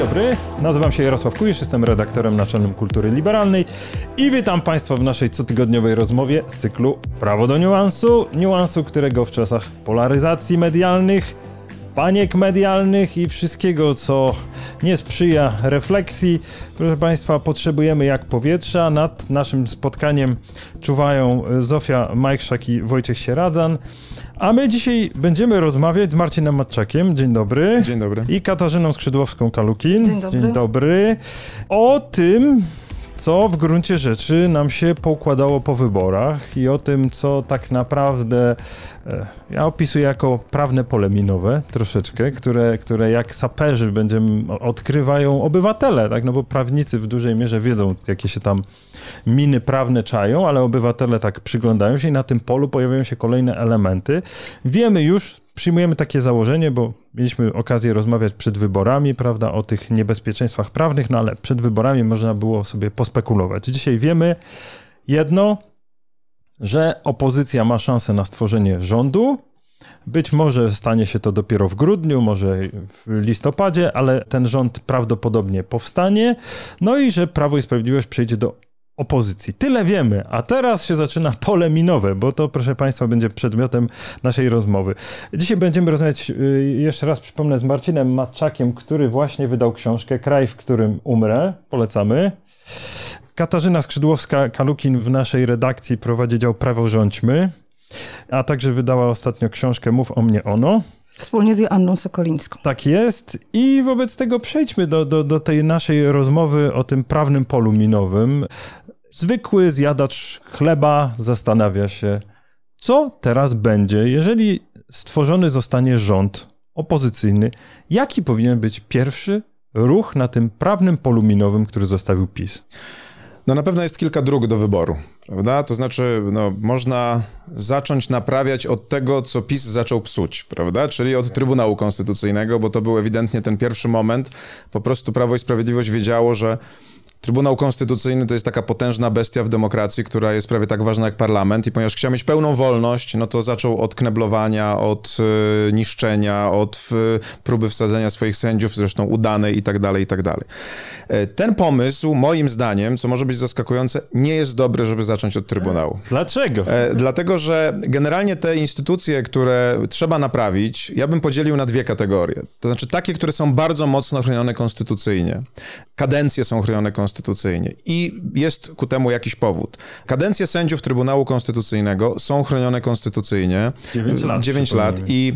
dobry, nazywam się Jarosław Kujisz, jestem redaktorem naczelnym Kultury Liberalnej i witam Państwa w naszej cotygodniowej rozmowie z cyklu Prawo do niuansu, niuansu, którego w czasach polaryzacji medialnych, paniek medialnych i wszystkiego, co nie sprzyja refleksji, proszę Państwa, potrzebujemy jak powietrza. Nad naszym spotkaniem czuwają Zofia Majkszak i Wojciech Sieradzan. A my dzisiaj będziemy rozmawiać z Marcinem Matczakiem, dzień dobry. Dzień dobry. I Katarzyną Skrzydłowską-Kalukin. Dzień dobry. Dzień dobry. O tym, co w gruncie rzeczy nam się poukładało po wyborach i o tym, co tak naprawdę e, ja opisuję jako prawne pole minowe troszeczkę, które, które jak saperzy będziemy odkrywają obywatele, tak? No bo prawnicy w dużej mierze wiedzą, jakie się tam miny prawne czają, ale obywatele tak przyglądają się i na tym polu pojawiają się kolejne elementy. Wiemy już, przyjmujemy takie założenie, bo mieliśmy okazję rozmawiać przed wyborami, prawda, o tych niebezpieczeństwach prawnych, no ale przed wyborami można było sobie pospekulować. Dzisiaj wiemy jedno, że opozycja ma szansę na stworzenie rządu. Być może stanie się to dopiero w grudniu, może w listopadzie, ale ten rząd prawdopodobnie powstanie. No i że Prawo i Sprawiedliwość przejdzie do opozycji. Tyle wiemy, a teraz się zaczyna pole minowe, bo to, proszę Państwa, będzie przedmiotem naszej rozmowy. Dzisiaj będziemy rozmawiać, y, jeszcze raz przypomnę, z Marcinem Matczakiem, który właśnie wydał książkę Kraj, w którym umrę. Polecamy. Katarzyna Skrzydłowska-Kalukin w naszej redakcji prowadzi dział Prawo Rządźmy, a także wydała ostatnio książkę Mów o mnie ono. Wspólnie z Joanną Sokolińską. Tak jest. I wobec tego przejdźmy do, do, do tej naszej rozmowy o tym prawnym polu minowym. Zwykły zjadacz chleba zastanawia się, co teraz będzie, jeżeli stworzony zostanie rząd opozycyjny. Jaki powinien być pierwszy ruch na tym prawnym polu minowym, który zostawił PiS? No na pewno jest kilka dróg do wyboru, prawda? To znaczy, no, można zacząć naprawiać od tego, co PiS zaczął psuć, prawda? Czyli od Trybunału Konstytucyjnego, bo to był ewidentnie ten pierwszy moment. Po prostu Prawo i Sprawiedliwość wiedziało, że Trybunał Konstytucyjny to jest taka potężna bestia w demokracji, która jest prawie tak ważna jak parlament i ponieważ chciał mieć pełną wolność, no to zaczął od kneblowania, od y, niszczenia, od y, próby wsadzenia swoich sędziów, zresztą udanej i tak dalej, i tak dalej. E, ten pomysł, moim zdaniem, co może być zaskakujące, nie jest dobry, żeby zacząć od Trybunału. Dlaczego? E, dlatego, że generalnie te instytucje, które trzeba naprawić, ja bym podzielił na dwie kategorie. To znaczy takie, które są bardzo mocno chronione konstytucyjnie. Kadencje są chronione konstytucyjnie konstytucyjnie. I jest ku temu jakiś powód. Kadencje sędziów Trybunału Konstytucyjnego są chronione konstytucyjnie. 9 lat. 9 lat i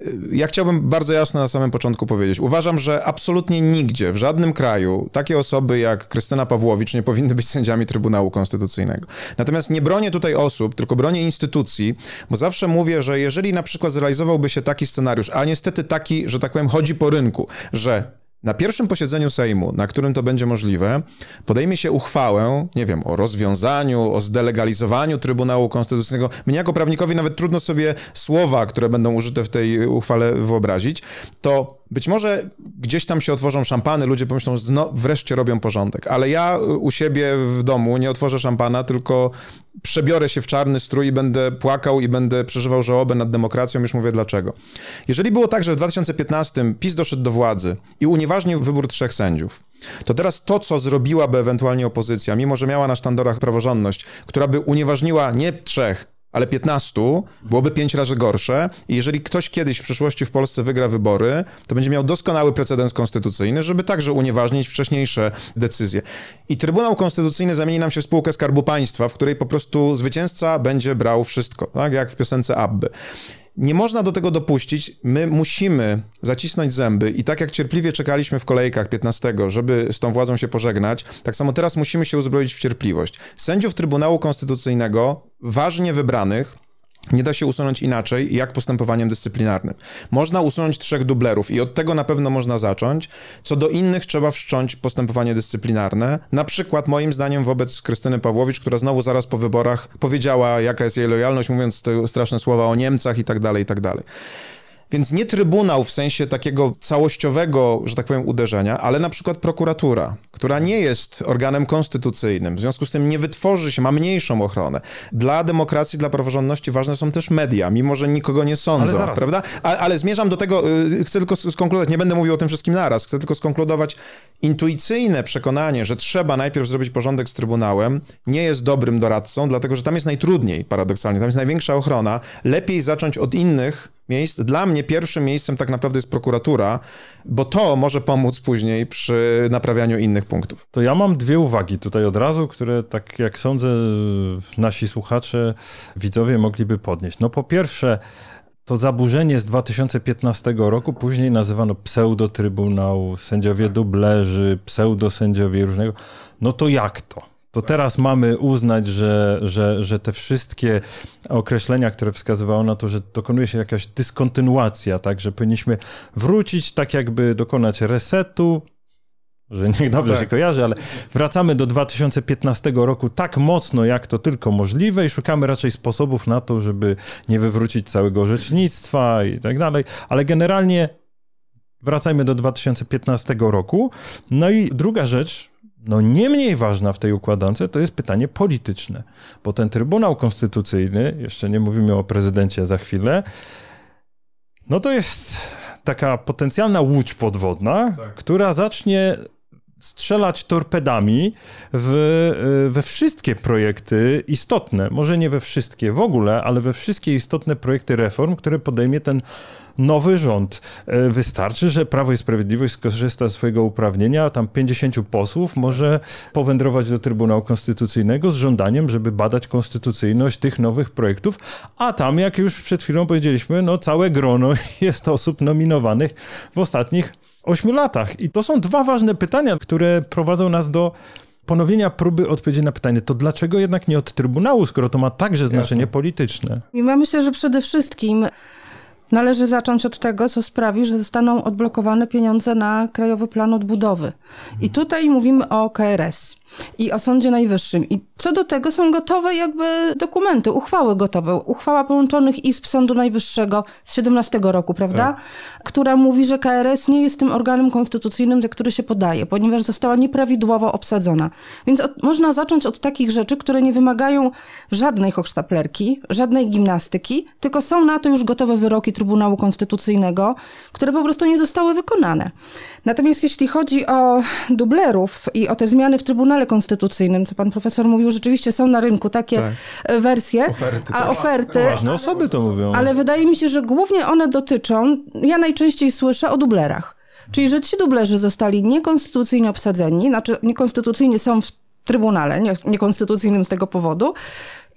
y, ja chciałbym bardzo jasno na samym początku powiedzieć. Uważam, że absolutnie nigdzie, w żadnym kraju, takie osoby jak Krystyna Pawłowicz nie powinny być sędziami Trybunału Konstytucyjnego. Natomiast nie bronię tutaj osób, tylko bronię instytucji, bo zawsze mówię, że jeżeli na przykład zrealizowałby się taki scenariusz, a niestety taki, że tak powiem, chodzi po rynku, że na pierwszym posiedzeniu Sejmu, na którym to będzie możliwe, podejmie się uchwałę, nie wiem, o rozwiązaniu, o zdelegalizowaniu Trybunału Konstytucyjnego. Mnie jako prawnikowi nawet trudno sobie słowa, które będą użyte w tej uchwale wyobrazić. To być może gdzieś tam się otworzą szampany, ludzie pomyślą, no wreszcie robią porządek, ale ja u siebie w domu nie otworzę szampana, tylko przebiorę się w czarny strój i będę płakał i będę przeżywał żałobę nad demokracją, już mówię dlaczego. Jeżeli było tak, że w 2015 PiS doszedł do władzy i unieważnił wybór trzech sędziów, to teraz to, co zrobiłaby ewentualnie opozycja, mimo że miała na sztandarach praworządność, która by unieważniła nie trzech, ale 15 byłoby 5 razy gorsze. I jeżeli ktoś kiedyś w przyszłości w Polsce wygra wybory, to będzie miał doskonały precedens konstytucyjny, żeby także unieważnić wcześniejsze decyzje. I Trybunał Konstytucyjny zamieni nam się w spółkę Skarbu Państwa, w której po prostu zwycięzca będzie brał wszystko, tak jak w piosence Abby. Nie można do tego dopuścić. My musimy zacisnąć zęby i tak jak cierpliwie czekaliśmy w kolejkach 15, żeby z tą władzą się pożegnać, tak samo teraz musimy się uzbroić w cierpliwość. Sędziów Trybunału Konstytucyjnego, ważnie wybranych, nie da się usunąć inaczej, jak postępowaniem dyscyplinarnym. Można usunąć trzech dublerów i od tego na pewno można zacząć. Co do innych trzeba wszcząć postępowanie dyscyplinarne. Na przykład moim zdaniem wobec Krystyny Pawłowicz, która znowu zaraz po wyborach powiedziała, jaka jest jej lojalność, mówiąc te straszne słowa o Niemcach i tak dalej, i tak dalej. Więc nie trybunał w sensie takiego całościowego, że tak powiem, uderzenia, ale na przykład prokuratura, która nie jest organem konstytucyjnym, w związku z tym nie wytworzy się, ma mniejszą ochronę. Dla demokracji, dla praworządności ważne są też media, mimo że nikogo nie sądzą, ale prawda? Ale, ale zmierzam do tego, y, chcę tylko skonkludować, nie będę mówił o tym wszystkim naraz, chcę tylko skonkludować intuicyjne przekonanie, że trzeba najpierw zrobić porządek z Trybunałem, nie jest dobrym doradcą, dlatego że tam jest najtrudniej, paradoksalnie, tam jest największa ochrona. Lepiej zacząć od innych miejsc. Dla mnie pierwszym miejscem tak naprawdę jest prokuratura, bo to może pomóc później przy naprawianiu innych punktów. To ja mam dwie uwagi tutaj od razu, które tak jak sądzę nasi słuchacze, widzowie mogliby podnieść. No po pierwsze, to zaburzenie z 2015 roku później nazywano pseudotrybunał, sędziowie dublerzy, pseudosędziowie różnego. No to jak to? To teraz mamy uznać, że, że, że te wszystkie określenia, które wskazywały na to, że dokonuje się jakaś dyskontynuacja, tak, że powinniśmy wrócić, tak jakby dokonać resetu, że niech dobrze tak. się kojarzy, ale wracamy do 2015 roku tak mocno, jak to tylko możliwe i szukamy raczej sposobów na to, żeby nie wywrócić całego orzecznictwa i tak dalej, ale generalnie wracajmy do 2015 roku. No i druga rzecz, no nie mniej ważna w tej układance to jest pytanie polityczne, bo ten Trybunał Konstytucyjny, jeszcze nie mówimy o prezydencie za chwilę, no to jest taka potencjalna łódź podwodna, tak. która zacznie strzelać torpedami w, y, we wszystkie projekty istotne, może nie we wszystkie w ogóle, ale we wszystkie istotne projekty reform, które podejmie ten nowy rząd. E, wystarczy, że Prawo i Sprawiedliwość skorzysta z swojego uprawnienia, tam 50 posłów może powędrować do Trybunału Konstytucyjnego z żądaniem, żeby badać konstytucyjność tych nowych projektów, a tam, jak już przed chwilą powiedzieliśmy, no całe grono jest osób nominowanych w ostatnich ośmiu latach. I to są dwa ważne pytania, które prowadzą nas do ponowienia próby odpowiedzi na pytanie, to dlaczego jednak nie od Trybunału, skoro to ma także znaczenie Jasne. polityczne? Ja myślę, że przede wszystkim Należy zacząć od tego, co sprawi, że zostaną odblokowane pieniądze na Krajowy Plan Odbudowy. I tutaj mówimy o KRS i o Sądzie Najwyższym. I co do tego są gotowe jakby dokumenty, uchwały gotowe. Uchwała połączonych izb Sądu Najwyższego z 17 roku, prawda? Tak. Która mówi, że KRS nie jest tym organem konstytucyjnym, za który się podaje, ponieważ została nieprawidłowo obsadzona. Więc od, można zacząć od takich rzeczy, które nie wymagają żadnej hochsztaplerki, żadnej gimnastyki, tylko są na to już gotowe wyroki Trybunału Konstytucyjnego, które po prostu nie zostały wykonane. Natomiast jeśli chodzi o dublerów i o te zmiany w Trybunale Konstytucyjnym, co pan profesor mówił, rzeczywiście są na rynku takie tak. wersje, oferty, a tak. oferty... Ważne osoby to mówią. Ale wydaje mi się, że głównie one dotyczą, ja najczęściej słyszę o dublerach. Czyli, że ci dublerzy zostali niekonstytucyjnie obsadzeni, znaczy niekonstytucyjnie są w Trybunale, niekonstytucyjnym z tego powodu,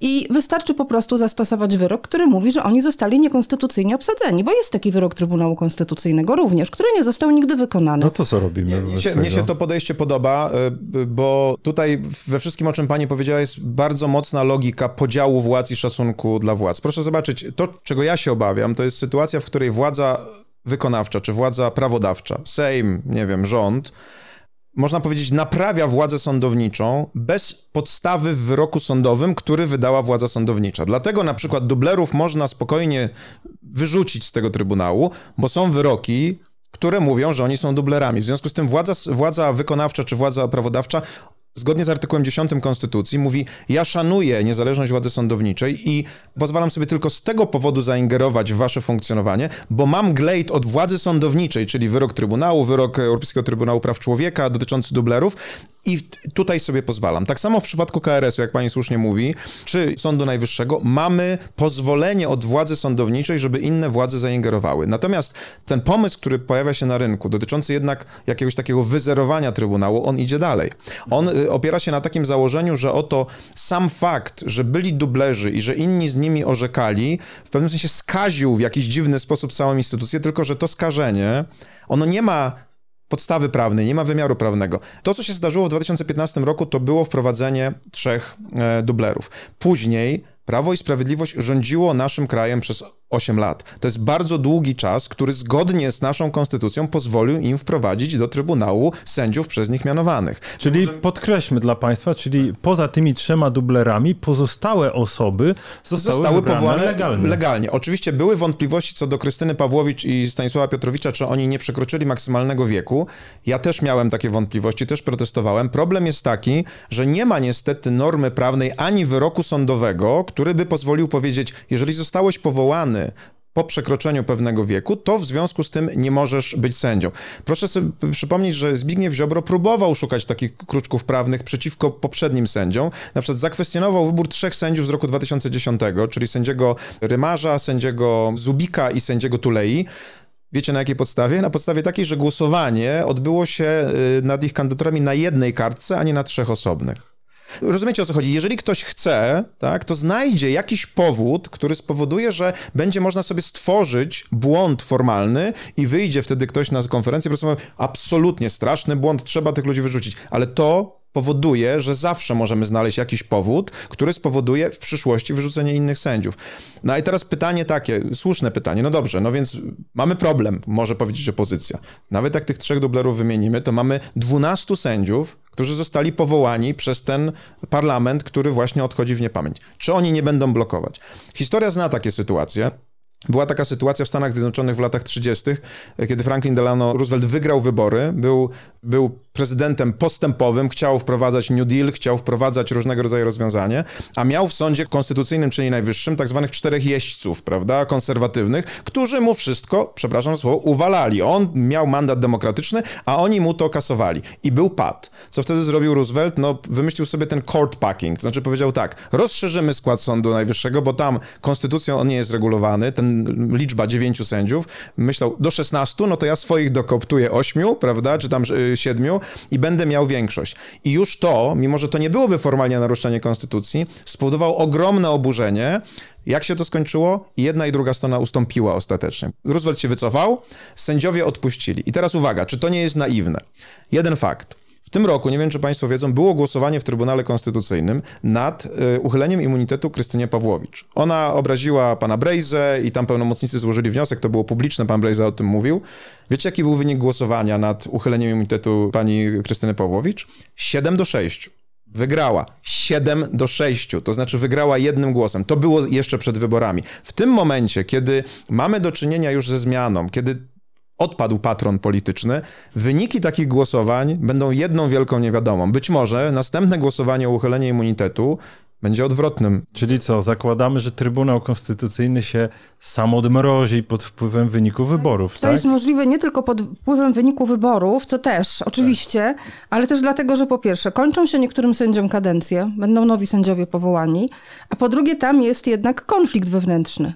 i wystarczy po prostu zastosować wyrok, który mówi, że oni zostali niekonstytucyjnie obsadzeni, bo jest taki wyrok Trybunału Konstytucyjnego również, który nie został nigdy wykonany. No to co robimy? Mnie się, mnie się to podejście podoba, y, bo tutaj we wszystkim, o czym pani powiedziała, jest bardzo mocna logika podziału władz i szacunku dla władz. Proszę zobaczyć, to, czego ja się obawiam, to jest sytuacja, w której władza wykonawcza, czy władza prawodawcza, Sejm, nie wiem, rząd, można powiedzieć, naprawia władzę sądowniczą bez podstawy w wyroku sądowym, który wydała władza sądownicza. Dlatego na przykład dublerów można spokojnie wyrzucić z tego trybunału, bo są wyroki, które mówią, że oni są dublerami. W związku z tym władza, władza wykonawcza czy władza prawodawcza zgodnie z artykułem 10 Konstytucji mówi, ja szanuję niezależność władzy sądowniczej i pozwalam sobie tylko z tego powodu zaingerować w wasze funkcjonowanie, bo mam glejt od władzy sądowniczej, czyli wyrok Trybunału, wyrok Europejskiego Trybunału Praw Człowieka dotyczący dublerów i tutaj sobie pozwalam. Tak samo w przypadku KRS-u, jak pani słusznie mówi, czy Sądu Najwyższego, mamy pozwolenie od władzy sądowniczej, żeby inne władze zaingerowały. Natomiast ten pomysł, który pojawia się na rynku, dotyczący jednak jakiegoś takiego wyzerowania Trybunału, on idzie dalej. On y, opiera się na takim założeniu, że oto sam fakt, że byli dublerzy i że inni z nimi orzekali, w pewnym sensie skaził w jakiś dziwny sposób całą instytucję, tylko że to skażenie, ono nie ma podstawy prawnej, nie ma wymiaru prawnego. To, co się zdarzyło w 2015 roku, to było wprowadzenie trzech e, dublerów. Później Prawo i Sprawiedliwość rządziło naszym krajem przez 8 lat. To jest bardzo długi czas, który zgodnie z naszą konstytucją pozwolił im wprowadzić do Trybunału sędziów przez nich mianowanych. Czyli podkreślmy dla Państwa, czyli poza tymi trzema dublerami pozostałe osoby zostały, Zostały powołane legalnie. legalnie. Oczywiście były wątpliwości co do Krystyny Pawłowicz i Stanisława Piotrowicza, czy oni nie przekroczyli maksymalnego wieku. Ja też miałem takie wątpliwości, też protestowałem. Problem jest taki, że nie ma niestety normy prawnej ani wyroku sądowego, który by pozwolił powiedzieć, jeżeli zostałeś powołany po przekroczeniu pewnego wieku, to w związku z tym nie możesz być sędzią. Proszę sobie przypomnieć, że Zbigniew Ziobro próbował szukać takich kruczków prawnych przeciwko poprzednim sędziom. Na przykład zakwestionował wybór trzech sędziów z roku 2010, czyli sędziego Rymarza, sędziego Zubika i sędziego Tulei. Wiecie na jakiej podstawie? Na podstawie takiej, że głosowanie odbyło się y, nad ich kandydaturami na jednej kartce, a nie na trzech osobnych. Rozumiecie o co chodzi? Jeżeli ktoś chce, tak, to znajdzie jakiś powód, który spowoduje, że będzie można sobie stworzyć błąd formalny i wyjdzie wtedy ktoś na konferencję i po prostu mówi, absolutnie straszny błąd, trzeba tych ludzi wyrzucić. Ale to powoduje, że zawsze możemy znaleźć jakiś powód, który spowoduje w przyszłości wyrzucenie innych sędziów. No i teraz pytanie takie, słuszne pytanie, no dobrze, no więc mamy problem, może powiedzieć opozycja. Nawet jak tych trzech dublerów wymienimy, to mamy 12 sędziów, którzy zostali powołani przez ten parlament, który właśnie odchodzi w niepamięć. Czy oni nie będą blokować? Historia zna takie sytuacje. Była taka sytuacja w Stanach Zjednoczonych w latach 30., kiedy Franklin Delano Roosevelt wygrał wybory, był, był prezydentem postępowym, chciał wprowadzać New Deal, chciał wprowadzać różnego rodzaju rozwiązanie, a miał w sądzie konstytucyjnym, czyli najwyższym, tak zwanych czterech jeźdźców, prawda, konserwatywnych, którzy mu wszystko, przepraszam słowo, uwalali. On miał mandat demokratyczny, a oni mu to kasowali. I był pad. Co wtedy zrobił Roosevelt? No, wymyślił sobie ten court packing, to znaczy powiedział tak, rozszerzymy skład Sądu Najwyższego, bo tam konstytucją on nie jest regulowany, ten liczba dziewięciu sędziów, myślał do 16, no to ja swoich dokoptuję ośmiu, prawda, czy tam y, siedmiu i będę miał większość. I już to, mimo że to nie byłoby formalnie naruszenie konstytucji, spowodowało ogromne oburzenie. Jak się to skończyło? Jedna i druga strona ustąpiła ostatecznie. Roosevelt się wycofał, sędziowie odpuścili. I teraz uwaga, czy to nie jest naiwne? Jeden fakt tym roku, nie wiem czy Państwo wiedzą, było głosowanie w Trybunale Konstytucyjnym nad y, uchyleniem immunitetu Krystynie Pawłowicz. Ona obraziła pana Brejzę i tam pełnomocnicy złożyli wniosek, to było publiczne, pan Brejza o tym mówił. Wiecie, jaki był wynik głosowania nad uchyleniem immunitetu pani Krystyny Pawłowicz? 7 do 6 wygrała 7 do 6, to znaczy wygrała jednym głosem. To było jeszcze przed wyborami. W tym momencie, kiedy mamy do czynienia już ze zmianą, kiedy odpadł patron polityczny, wyniki takich głosowań będą jedną wielką niewiadomą. Być może następne głosowanie o uchylenie immunitetu będzie odwrotnym. Czyli co, zakładamy, że Trybunał Konstytucyjny się sam odmrozi pod wpływem wyniku wyborów, To tak? jest możliwe nie tylko pod wpływem wyniku wyborów, co też, oczywiście, tak. ale też dlatego, że po pierwsze, kończą się niektórym sędziom kadencje, będą nowi sędziowie powołani, a po drugie, tam jest jednak konflikt wewnętrzny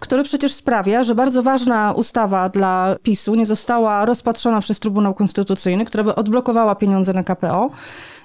który przecież sprawia, że bardzo ważna ustawa dla PiSu nie została rozpatrzona przez Trybunał Konstytucyjny, która by odblokowała pieniądze na KPO.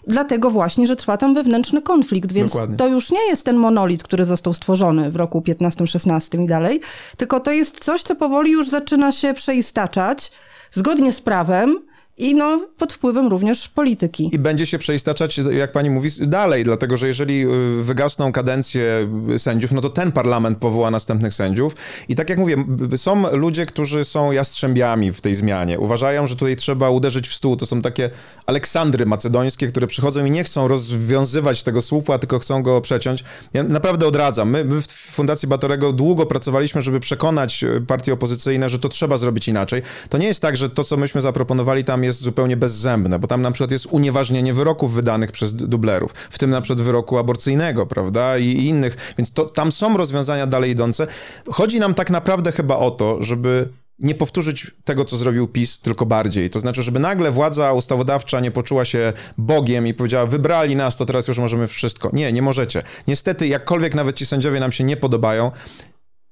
Dlatego właśnie, że trwa tam wewnętrzny konflikt, więc Dokładnie. to już nie jest ten monolit, który został stworzony w roku 15-16 i dalej, tylko to jest coś, co powoli już zaczyna się przeistaczać zgodnie z prawem, i no, pod wpływem również polityki. I będzie się przeistaczać, jak pani mówi, dalej, dlatego że jeżeli y, wygasną kadencje sędziów, no to ten parlament powoła następnych sędziów. I tak jak mówię, są ludzie, którzy są jastrzębiami w tej zmianie. Uważają, że tutaj trzeba uderzyć w stół. To są takie Aleksandry macedońskie, które przychodzą i nie chcą rozwiązywać tego słupa, tylko chcą go przeciąć. Ja naprawdę odradzam. My, my w Fundacji Batorego długo pracowaliśmy, żeby przekonać y, partie opozycyjne, że to trzeba zrobić inaczej. To nie jest tak, że to, co myśmy zaproponowali tam jest zupełnie bezzębne, bo tam na przykład jest unieważnienie wyroków wydanych przez dublerów, w tym na przykład wyroku aborcyjnego, prawda, i, i innych, więc to, tam są rozwiązania dalej idące. Chodzi nam tak naprawdę chyba o to, żeby nie powtórzyć tego, co zrobił PiS, tylko bardziej. To znaczy, żeby nagle władza ustawodawcza nie poczuła się Bogiem i powiedziała, wybrali nas, to teraz już możemy wszystko. Nie, nie możecie. Niestety, jakkolwiek nawet ci sędziowie nam się nie podobają,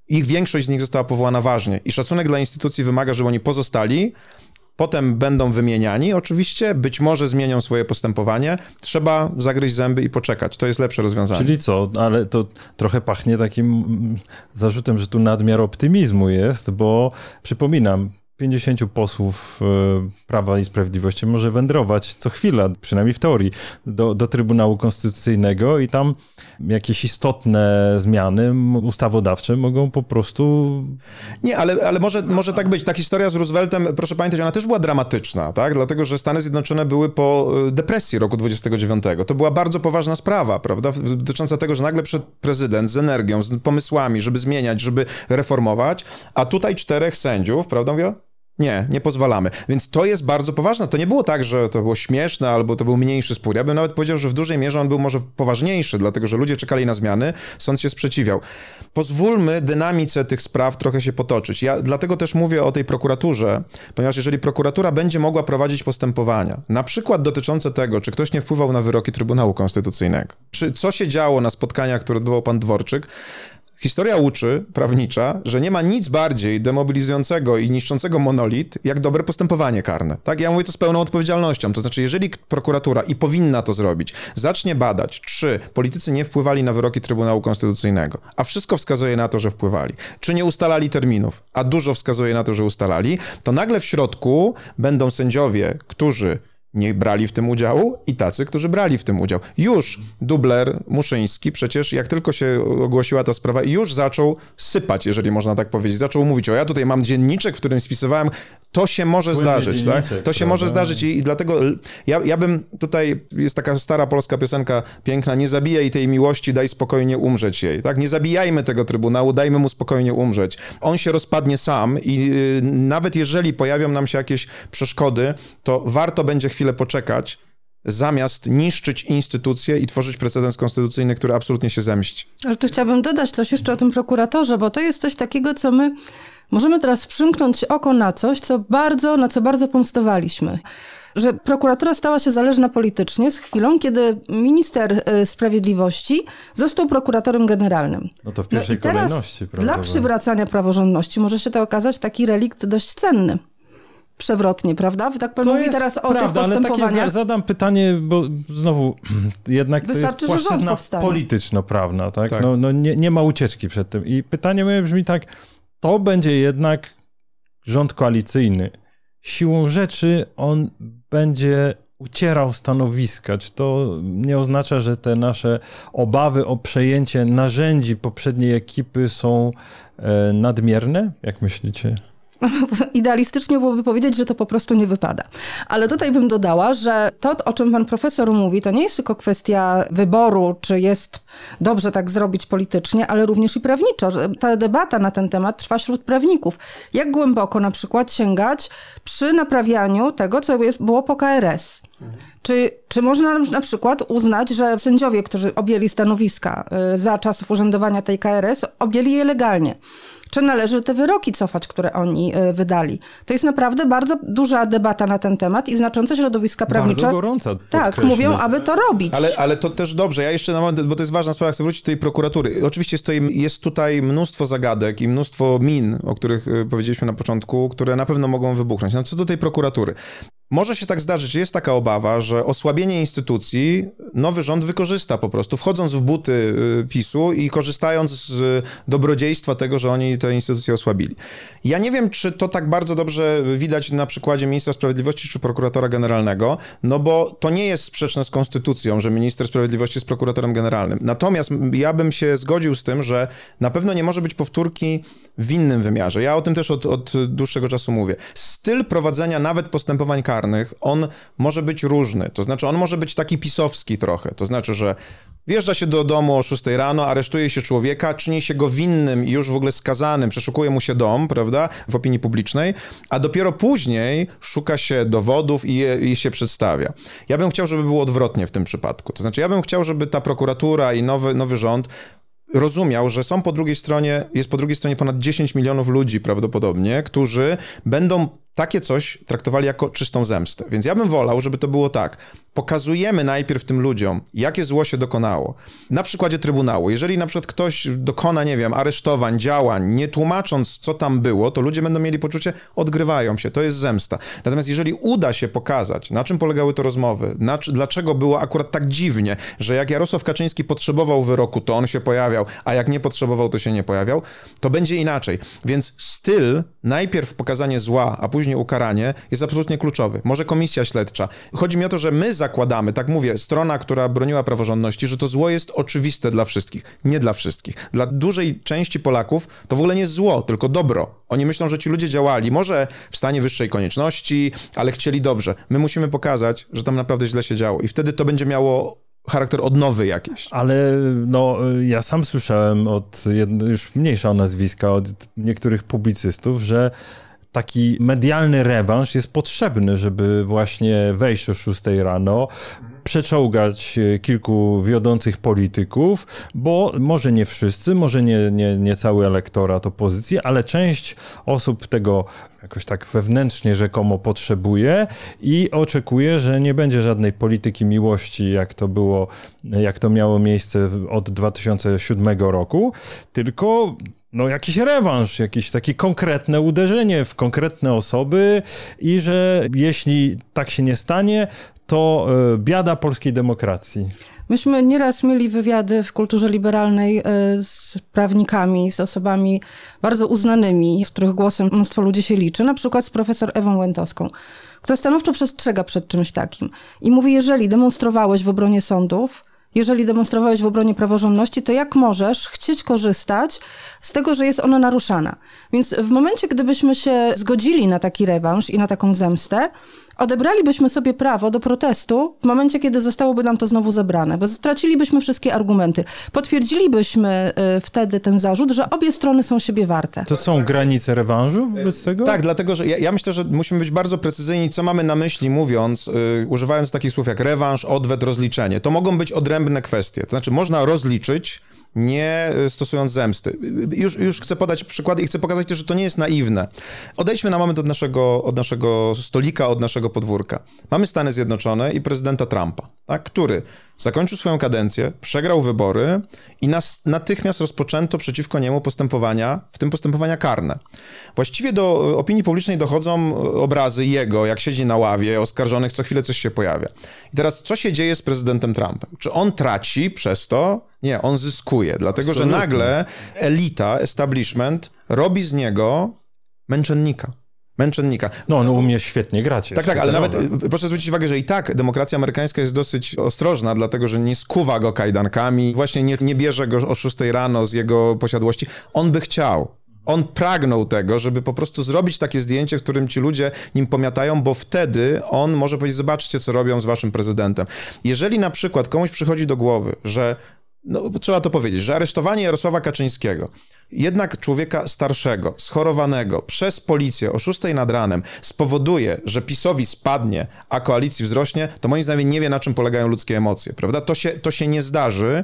ich większość z nich została powołana ważnie i szacunek dla instytucji wymaga, żeby oni pozostali, Potem będą wymieniani, oczywiście, być może zmienią swoje postępowanie. Trzeba zagryźć zęby i poczekać. To jest lepsze rozwiązanie. Czyli co? Ale to trochę pachnie takim mm, zarzutem, że tu nadmiar optymizmu jest, bo przypominam, 50 posłów e, Prawa i Sprawiedliwości może wędrować co chwila, przynajmniej w teorii, do, do Trybunału Konstytucyjnego i tam jakieś istotne zmiany ustawodawcze mogą po prostu... Nie, ale, ale może, może tak być. Ta historia z Rooseveltem, proszę pamiętać, ona też była dramatyczna, tak? Dlatego, że Stany Zjednoczone były po e, depresji roku 29. To była bardzo poważna sprawa, prawda? Dotycząca tego, że nagle przed prezydent z energią, z pomysłami, żeby zmieniać, żeby reformować, a tutaj czterech sędziów, prawda, mówią, nie, nie pozwalamy. Więc to jest bardzo poważne. To nie było tak, że to było śmieszne albo to był mniejszy spór. Ja bym nawet powiedział, że w dużej mierze on był może poważniejszy, dlatego że ludzie czekali na zmiany, sąd się sprzeciwiał. Pozwólmy dynamice tych spraw trochę się potoczyć. Ja dlatego też mówię o tej prokuraturze, ponieważ jeżeli prokuratura będzie mogła prowadzić postępowania, na przykład dotyczące tego, czy ktoś nie wpływał na wyroki Trybunału Konstytucyjnego, czy co się działo na spotkaniach, które odbywał pan Dworczyk, Historia uczy, prawnicza, że nie ma nic bardziej demobilizującego i niszczącego monolit, jak dobre postępowanie karne. Tak, ja mówię to z pełną odpowiedzialnością. To znaczy, jeżeli prokuratura, i powinna to zrobić, zacznie badać, czy politycy nie wpływali na wyroki Trybunału Konstytucyjnego, a wszystko wskazuje na to, że wpływali, czy nie ustalali terminów, a dużo wskazuje na to, że ustalali, to nagle w środku będą sędziowie, którzy nie brali w tym udziału i tacy, którzy brali w tym udział. Już dubler Muszyński przecież, jak tylko się ogłosiła ta sprawa, już zaczął sypać, jeżeli można tak powiedzieć. Zaczął mówić, o ja tutaj mam dzienniczek, w którym spisywałem, to się może Słynny zdarzyć, tak? To się prawda? może zdarzyć i, i dlatego ja, ja bym tutaj, jest taka stara polska piosenka piękna, nie zabijaj tej miłości, daj spokojnie umrzeć jej, tak? Nie zabijajmy tego Trybunału, dajmy mu spokojnie umrzeć. On się rozpadnie sam i yy, nawet jeżeli pojawią nam się jakieś przeszkody, to warto będzie chwilę chwilę poczekać, zamiast niszczyć instytucje i tworzyć precedens konstytucyjny, który absolutnie się zemści. Ale tu chciałabym dodać coś jeszcze o tym prokuratorze, bo to jest coś takiego, co my możemy teraz przymknąć oko na coś, co bardzo, na co bardzo pomstowaliśmy że prokuratura stała się zależna politycznie z chwilą, kiedy minister e, sprawiedliwości został prokuratorem generalnym. No to w pierwszej no i teraz kolejności. Dla przywracania praworządności może się to okazać taki relikt dość cenny przewrotnie, prawda? Tak pan to mówi teraz o prawda, tych postępowaniach. Ale takie zadam pytanie, bo znowu jednak Wystarczy, to jest płaszczyzna polityczno-prawna, tak? tak. No, no nie, nie ma ucieczki przed tym. I pytanie moje brzmi tak, to będzie jednak rząd koalicyjny. Siłą rzeczy on będzie ucierał stanowiska. Czy to nie oznacza, że te nasze obawy o przejęcie narzędzi poprzedniej ekipy są e, nadmierne? Jak myślicie? idealistycznie byłoby powiedzieć, że to po prostu nie wypada. Ale tutaj bym dodała, że to, o czym pan profesor mówi, to nie jest tylko kwestia wyboru, czy jest dobrze tak zrobić politycznie, ale również i prawniczo. Ta debata na ten temat trwa wśród prawników. Jak głęboko na przykład sięgać przy naprawianiu tego, co jest, było po KRS. Czy, czy można na przykład uznać, że sędziowie, którzy objęli stanowiska y, za czasów urzędowania tej KRS, objęli je legalnie? Czy należy te wyroki cofać, które oni e, wydali. To jest naprawdę bardzo duża debata na ten temat i znaczące środowiska prawnicze. Bardzo gorąca. Tak, mówią, aby to robić. Ale, ale to też dobrze. Ja jeszcze na moment, bo to jest ważna sprawa, chcę wrócić do tej prokuratury. Oczywiście jest tutaj, jest tutaj mnóstwo zagadek i mnóstwo min, o których e, powiedzieliśmy na początku, które na pewno mogą wybuchnąć. No co do tej prokuratury. Może się tak zdarzyć, jest taka obawa, że osłabienie instytucji nowy rząd wykorzysta po prostu, wchodząc w buty y, PiSu i korzystając z dobrodziejstwa tego, że oni te instytucje osłabili. Ja nie wiem, czy to tak bardzo dobrze widać na przykładzie ministra sprawiedliwości czy prokuratora generalnego, no bo to nie jest sprzeczne z konstytucją, że minister sprawiedliwości jest prokuratorem generalnym. Natomiast ja bym się zgodził z tym, że na pewno nie może być powtórki w innym wymiarze. Ja o tym też od, od dłuższego czasu mówię. Styl prowadzenia nawet postępowań karnych on może być różny. To znaczy, on może być taki pisowski trochę. To znaczy, że wjeżdża się do domu o 6 rano, aresztuje się człowieka, czyni się go winnym i już w ogóle skazanym, przeszukuje mu się dom, prawda, w opinii publicznej, a dopiero później szuka się dowodów i, je, i się przedstawia. Ja bym chciał, żeby było odwrotnie w tym przypadku. To znaczy, ja bym chciał, żeby ta prokuratura i nowy, nowy rząd rozumiał, że są po drugiej stronie, jest po drugiej stronie ponad 10 milionów ludzi prawdopodobnie, którzy będą takie coś traktowali jako czystą zemstę. Więc ja bym wolał, żeby to było tak. Pokazujemy najpierw tym ludziom, jakie zło się dokonało. Na przykładzie Trybunału. Jeżeli na przykład ktoś dokona, nie wiem, aresztowań, działań, nie tłumacząc, co tam było, to ludzie będą mieli poczucie, odgrywają się, to jest zemsta. Natomiast jeżeli uda się pokazać, na czym polegały to rozmowy, na, dlaczego było akurat tak dziwnie, że jak Jarosław Kaczyński potrzebował wyroku, to on się pojawiał, a jak nie potrzebował, to się nie pojawiał, to będzie inaczej. Więc styl, najpierw pokazanie zła, a później ukaranie, jest absolutnie kluczowy. Może komisja śledcza. Chodzi mi o to, że my zakładamy, tak mówię, strona, która broniła praworządności, że to zło jest oczywiste dla wszystkich. Nie dla wszystkich. Dla dużej części Polaków to w ogóle nie zło, tylko dobro. Oni myślą, że ci ludzie działali, może w stanie wyższej konieczności, ale chcieli dobrze. My musimy pokazać, że tam naprawdę źle się działo i wtedy to będzie miało charakter odnowy jakiś. Ale no, ja sam słyszałem od, już mniejsza nazwiska, od niektórych publicystów, że taki medialny rewanż jest potrzebny, żeby właśnie wejść o 6 rano, przeczołgać e, kilku wiodących polityków, bo może nie wszyscy, może nie, nie, nie cały elektorat opozycji, ale część osób tego jakoś tak wewnętrznie rzekomo potrzebuje i oczekuje, że nie będzie żadnej polityki miłości, jak to było, jak to miało miejsce od 2007 roku, tylko no, jakiś rewanż, jakieś takie konkretne uderzenie w konkretne osoby i że jeśli tak się nie stanie, to e, biada polskiej demokracji. Myśmy nieraz mieli wywiady w kulturze liberalnej e, z prawnikami, z osobami bardzo uznanymi, z których głosem mnóstwo ludzi się liczy, na przykład z profesor Ewą Łętowską, która stanowczo przestrzega przed czymś takim. I mówi, jeżeli demonstrowałeś w obronie sądów, jeżeli demonstrowałeś w obronie praworządności, to jak możesz chcieć korzystać z tego, że jest ona naruszana? Więc w momencie, gdybyśmy się zgodzili na taki rewanż i na taką zemstę, odebralibyśmy sobie prawo do protestu w momencie, kiedy zostałoby nam to znowu zebrane, bo stracilibyśmy wszystkie argumenty. Potwierdzilibyśmy y, wtedy ten zarzut, że obie strony są siebie warte. To są granice rewanżu wobec tego? Tak, dlatego, że ja, ja myślę, że musimy być bardzo precyzyjni, co mamy na myśli, mówiąc, yy, używając takich słów jak rewanż, odwet, rozliczenie. To mogą być odrębne kwestie. To znaczy, można rozliczyć nie stosując zemsty. Już, już chcę podać przykłady i chcę pokazać też, że to nie jest naiwne. Odejdźmy na moment od naszego, od naszego stolika, od naszego podwórka. Mamy Stany Zjednoczone i prezydenta Trumpa, tak, który zakończył swoją kadencję, przegrał wybory i nas, natychmiast rozpoczęto przeciwko niemu postępowania, w tym postępowania karne. Właściwie do opinii publicznej dochodzą obrazy jego, jak siedzi na ławie, oskarżonych, co chwilę coś się pojawia. I teraz, co się dzieje z prezydentem Trumpem? Czy on traci przez to? Nie, on zyskuje, dlatego Absolutnie. że nagle elita, establishment robi z niego męczennika męczennika. No, on umie świetnie grać. Tak, tak, ale nawet proszę zwrócić uwagę, że i tak demokracja amerykańska jest dosyć ostrożna, dlatego że nie skuwa go kajdankami, właśnie nie, nie bierze go o 6 rano z jego posiadłości. On by chciał. On pragnął tego, żeby po prostu zrobić takie zdjęcie, w którym ci ludzie nim pomiatają, bo wtedy on może powiedzieć: Zobaczcie, co robią z waszym prezydentem. Jeżeli na przykład komuś przychodzi do głowy, że no, trzeba to powiedzieć, że aresztowanie Jarosława Kaczyńskiego, jednak człowieka starszego, schorowanego przez policję o 6 nad ranem spowoduje, że PiSowi spadnie, a koalicji wzrośnie, to moim zdaniem nie wie, na czym polegają ludzkie emocje, prawda? To się, to się nie zdarzy.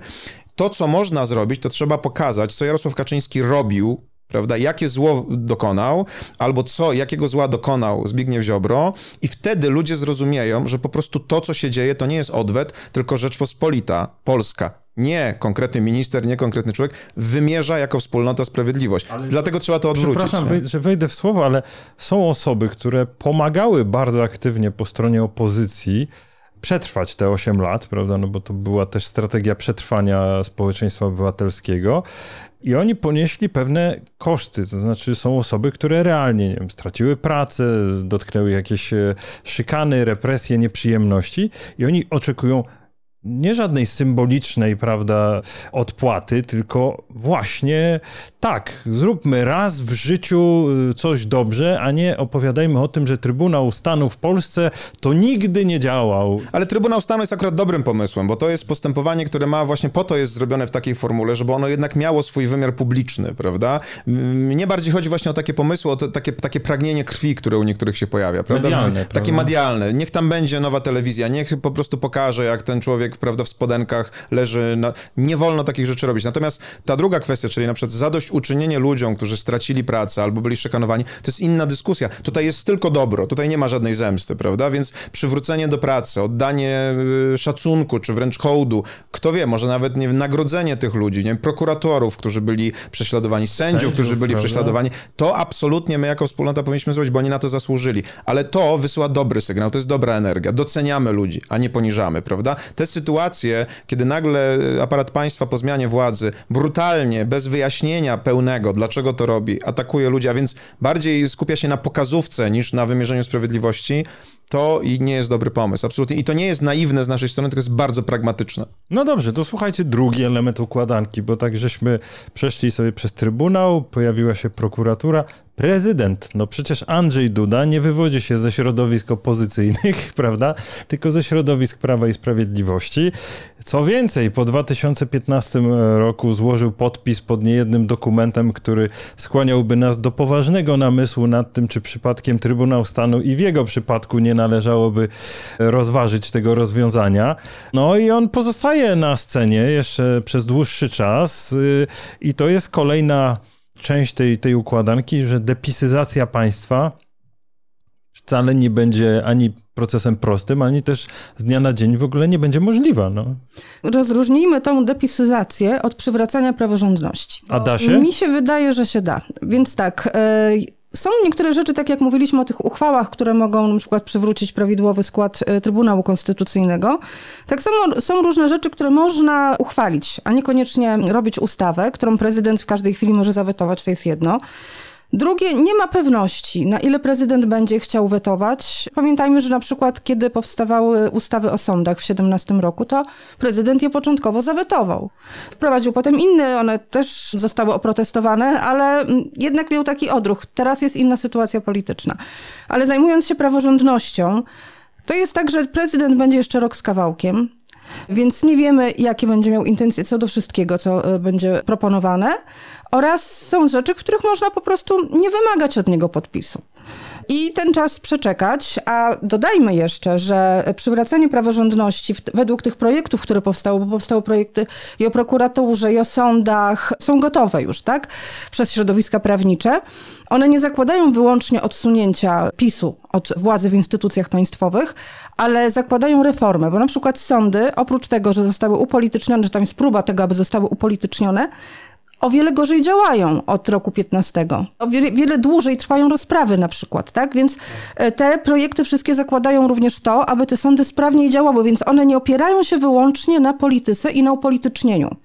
To, co można zrobić, to trzeba pokazać, co Jarosław Kaczyński robił prawda, jakie zło dokonał, albo co, jakiego zła dokonał Zbigniew Ziobro i wtedy ludzie zrozumieją, że po prostu to, co się dzieje, to nie jest odwet, tylko Rzeczpospolita, Polska, nie konkretny minister, nie konkretny człowiek, wymierza jako wspólnota sprawiedliwość. Ale Dlatego trzeba to odwrócić. Przepraszam, że wejdę w słowo, ale są osoby, które pomagały bardzo aktywnie po stronie opozycji przetrwać te 8 lat, prawda, no bo to była też strategia przetrwania społeczeństwa obywatelskiego i oni ponieśli pewne koszty, to znaczy są osoby, które realnie nie wiem, straciły pracę, dotknęły jakieś e, szykany, represje, nieprzyjemności i oni oczekują nie żadnej symbolicznej, prawda, odpłaty, tylko właśnie tak, zróbmy raz w życiu y, coś dobrze, a nie opowiadajmy o tym, że Trybunał Stanu w Polsce to nigdy nie działał. Ale Trybunał Stanu jest akurat dobrym pomysłem, bo to jest postępowanie, które ma właśnie po to jest zrobione w takiej formule, żeby ono jednak miało swój wymiar publiczny, prawda? Mnie bardziej chodzi właśnie o takie pomysły, o to, takie, takie pragnienie krwi, które u niektórych się pojawia, prawda? Medialne, takie medialne. Niech tam będzie nowa telewizja, niech po prostu pokaże, jak ten człowiek prawda, w spodenkach leży. Na... Nie wolno takich rzeczy robić. Natomiast ta druga kwestia, czyli na przykład zadośćuczynienie ludziom, którzy stracili pracę albo byli szykanowani, to jest inna dyskusja. Tutaj jest tylko dobro, tutaj nie ma żadnej zemsty, prawda? Więc przywrócenie do pracy, oddanie y, szacunku, czy wręcz hołdu, kto wie, może nawet nie nagrodzenie tych ludzi, nie prokuratorów, którzy byli prześladowani, sędziów, Sędziów, którzy byli prawda? prześladowani, to absolutnie my jako wspólnota powinniśmy zrobić, bo oni na to zasłużyli. Ale to wysyła dobry sygnał, to jest dobra energia. Doceniamy ludzi, a nie poniżamy, prawda? Te sytuacje, kiedy nagle y, aparat państwa po zmianie władzy brutalnie, bez wyjaśnienia pełnego, dlaczego to robi, atakuje ludzi, a więc bardziej skupia się na pokazówce niż na wymierzeniu sprawiedliwości, to nie jest dobry pomysł, absolutnie. I to nie jest naiwne z naszej strony, tylko jest bardzo pragmatyczne. No dobrze, to słuchajcie, drugi element układanki, bo tak żeśmy przeszli sobie przez Trybunał, pojawiła się prokuratura, prezydent. No przecież Andrzej Duda nie wywodzi się ze środowisk opozycyjnych, prawda, tylko ze środowisk Prawa i Sprawiedliwości. Co więcej, po 2015 roku złożył podpis pod niejednym dokumentem, który skłaniałby nas do poważnego namysłu nad tym, czy przypadkiem Trybunał Stanu i w jego przypadku nie należałoby rozważyć tego rozwiązania. No i on pozostaje na scenie jeszcze przez dłuższy czas y, i to jest kolejna część tej, tej układanki, że depisyzacja państwa wcale nie będzie ani procesem prostym, ani też z dnia na dzień w ogóle nie będzie możliwa. No. Rozróżnijmy tą depisyzację od przywracania praworządności. A da się? Mi się wydaje, że się da. Więc tak, e, są niektóre rzeczy, tak jak mówiliśmy o tych uchwałach, które mogą na przykład przywrócić prawidłowy skład e, Trybunału Konstytucyjnego. Tak samo są różne rzeczy, które można uchwalić, a niekoniecznie robić ustawę, którą prezydent w każdej chwili może zawetować, to jest jedno. Drugie, nie ma pewności, na ile prezydent będzie chciał wetować. Pamiętajmy, że na przykład, kiedy powstawały ustawy o sądach w 17 roku, to prezydent je początkowo zawetował. Wprowadził potem inne, one też zostały oprotestowane, ale mm, jednak miał taki odruch. Teraz jest inna sytuacja polityczna. Ale zajmując się praworządnością, to jest tak, że prezydent będzie jeszcze rok z kawałkiem. Więc nie wiemy, jakie będzie miał intencje co do wszystkiego, co e, będzie proponowane. Oraz są rzeczy, których można po prostu nie wymagać od niego podpisu. I ten czas przeczekać, a dodajmy jeszcze, że przywracanie praworządności w, według tych projektów, które powstały, bo powstały projekty i o prokuraturze, i o sądach, są gotowe już, tak? Przez środowiska prawnicze. One nie zakładają wyłącznie odsunięcia PiSu od władzy w instytucjach państwowych, ale zakładają reformę, bo na przykład sądy, oprócz tego, że zostały upolitycznione, że tam jest próba tego, aby zostały upolitycznione, o wiele gorzej działają od roku 15. O wiele, wiele dłużej trwają rozprawy na przykład, tak? Więc e, te projekty wszystkie zakładają również to, aby te sądy sprawniej działały, więc one nie opierają się wyłącznie na polityce i na upolitycznieniu.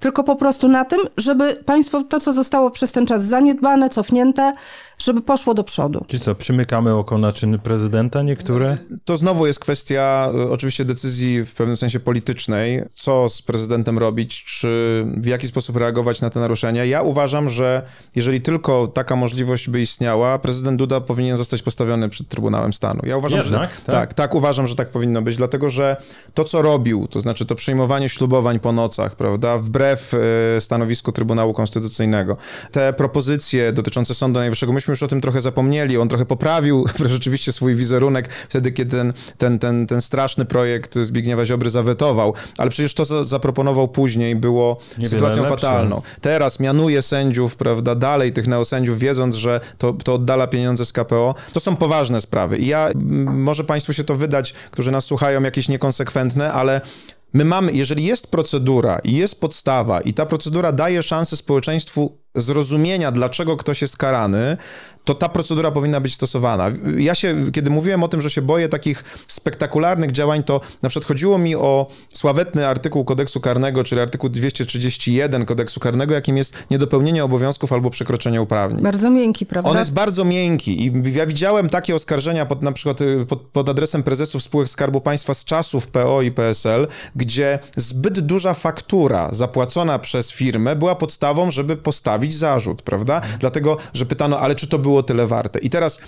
Tylko po prostu na tym, żeby państwo to, co zostało przez ten czas zaniedbane, cofnięte, żeby poszło do przodu. Czy co, przymykamy oko na czyny prezydenta niektóre? To znowu jest kwestia e, oczywiście decyzji w pewnym sensie politycznej, co z prezydentem robić, czy w jaki sposób reagować na te naruszenia. Ja uważam, że jeżeli tylko taka możliwość by istniała, prezydent Duda powinien zostać postawiony przed Trybunałem Stanu. Ja uważam, Jednak, że tak? tak, tak, uważam, że tak powinno być, dlatego że to, co robił, to znaczy to przyjmowanie ślubowań po nocach, prawda, wbrew e, stanowisku Trybunału Konstytucyjnego, te propozycje dotyczące Sądu Najwyższego, myśmy już o tym trochę zapomnieli, on trochę poprawił rzeczywiście swój wizerunek wtedy, kiedy ten, ten, ten, ten straszny projekt Zbigniewa Ziobry zawetował, ale przecież to, co zaproponował później, było sytuacją lepsze. fatalną. Teraz mianuje sędziów, prawda, dalej tych neosędziów, wiedząc, że to, to oddala pieniądze z KPO. To są poważne sprawy i ja, może państwu się to wydać, którzy nas słuchają, jakieś niekonsekwentne, ale My mamy, jeżeli jest procedura i jest podstawa, i ta procedura daje szansę społeczeństwu zrozumienia, dlaczego ktoś jest karany, to ta procedura powinna być stosowana. Ja się, kiedy mówiłem o tym, że się boję takich spektakularnych działań, to na przykład chodziło mi o sławetny artykuł kodeksu karnego, czyli artykuł 231 kodeksu karnego, jakim jest niedopełnienie obowiązków albo przekroczenie uprawnień. Bardzo miękki, prawda? On jest bardzo miękki i ja widziałem takie oskarżenia pod, na przykład y, pod, pod adresem prezesów spółek Skarbu Państwa z czasów PO i PSL, gdzie zbyt duża faktura zapłacona przez firmę była podstawą, żeby postawić zarzut, prawda? Dlatego, że pytano, ale czy to było tyle warte? I teraz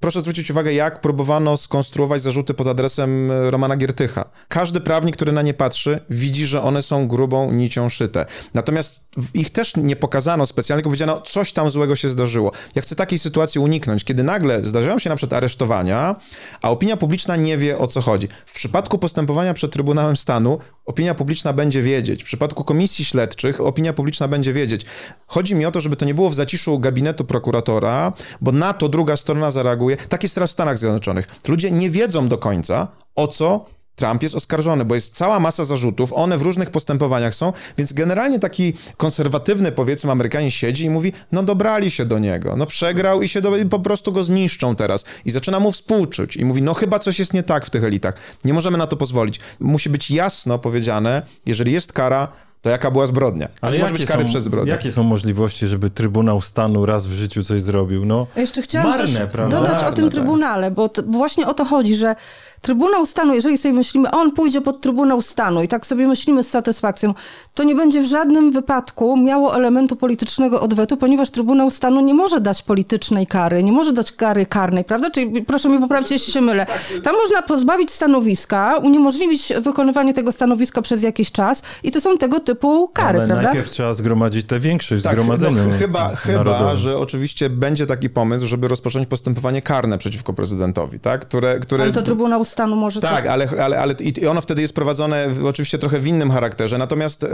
Proszę zwrócić uwagę, jak próbowano skonstruować zarzuty pod adresem e, Romana Giertycha. Każdy prawnik, który na nie patrzy, widzi, że one są grubą nicią szyte. Natomiast ich też nie pokazano specjalnie, tylko powiedziano, coś tam złego się zdarzyło. Ja chcę takiej sytuacji uniknąć, kiedy nagle zdarzają się na przykład aresztowania, a opinia publiczna nie wie o co chodzi. W przypadku postępowania przed Trybunałem Stanu opinia publiczna będzie wiedzieć. W przypadku komisji śledczych opinia publiczna będzie wiedzieć. Chodzi mi o to, żeby to nie było w zaciszu gabinetu prokuratora, bo na to druga strona zareaguje. Tak jest teraz w Stanach Zjednoczonych. Ludzie nie wiedzą do końca, o co Trump jest oskarżony, bo jest cała masa zarzutów, one w różnych postępowaniach są, więc generalnie taki konserwatywny, powiedzmy, Amerykanin siedzi i mówi, no dobrali się do niego, no przegrał i się do, po prostu go zniszczą teraz. I zaczyna mu współczuć i mówi, no chyba coś jest nie tak w tych elitach. Nie możemy na to pozwolić. Musi być jasno powiedziane, jeżeli jest kara, to jaka była zbrodnia. Ale nie może być kary są, przez zbrodnię. Jakie są możliwości, żeby Trybunał Stanu raz w życiu coś zrobił? No, Jeszcze chciałam marne, coś prawda? dodać Marne, o tym tak. Trybunale, bo to, właśnie o to chodzi, że Trybunał Stanu, jeżeli sobie myślimy, on pójdzie pod Trybunał Stanu i tak sobie myślimy z satysfakcją, to nie będzie w żadnym wypadku miało elementu politycznego odwetu, ponieważ Trybunał Stanu nie może dać politycznej kary, nie może dać kary karnej, prawda? Czyli proszę mi poprawić, jeśli się mylę. Tam można pozbawić stanowiska, uniemożliwić wykonywanie tego stanowiska przez jakiś czas i to są tego typu kary, Ale prawda? najpierw trzeba zgromadzić tę większość w Tak, zgromadzeniu no, chyba, chyba, że oczywiście będzie taki pomysł, żeby rozpocząć postępowanie karne przeciwko prezydentowi, tak? Które, które... Ale to Trybunał Stanu może... Tak, ale, ale, ale i ono wtedy jest prowadzone w, oczywiście trochę w innym charakterze. Natomiast y,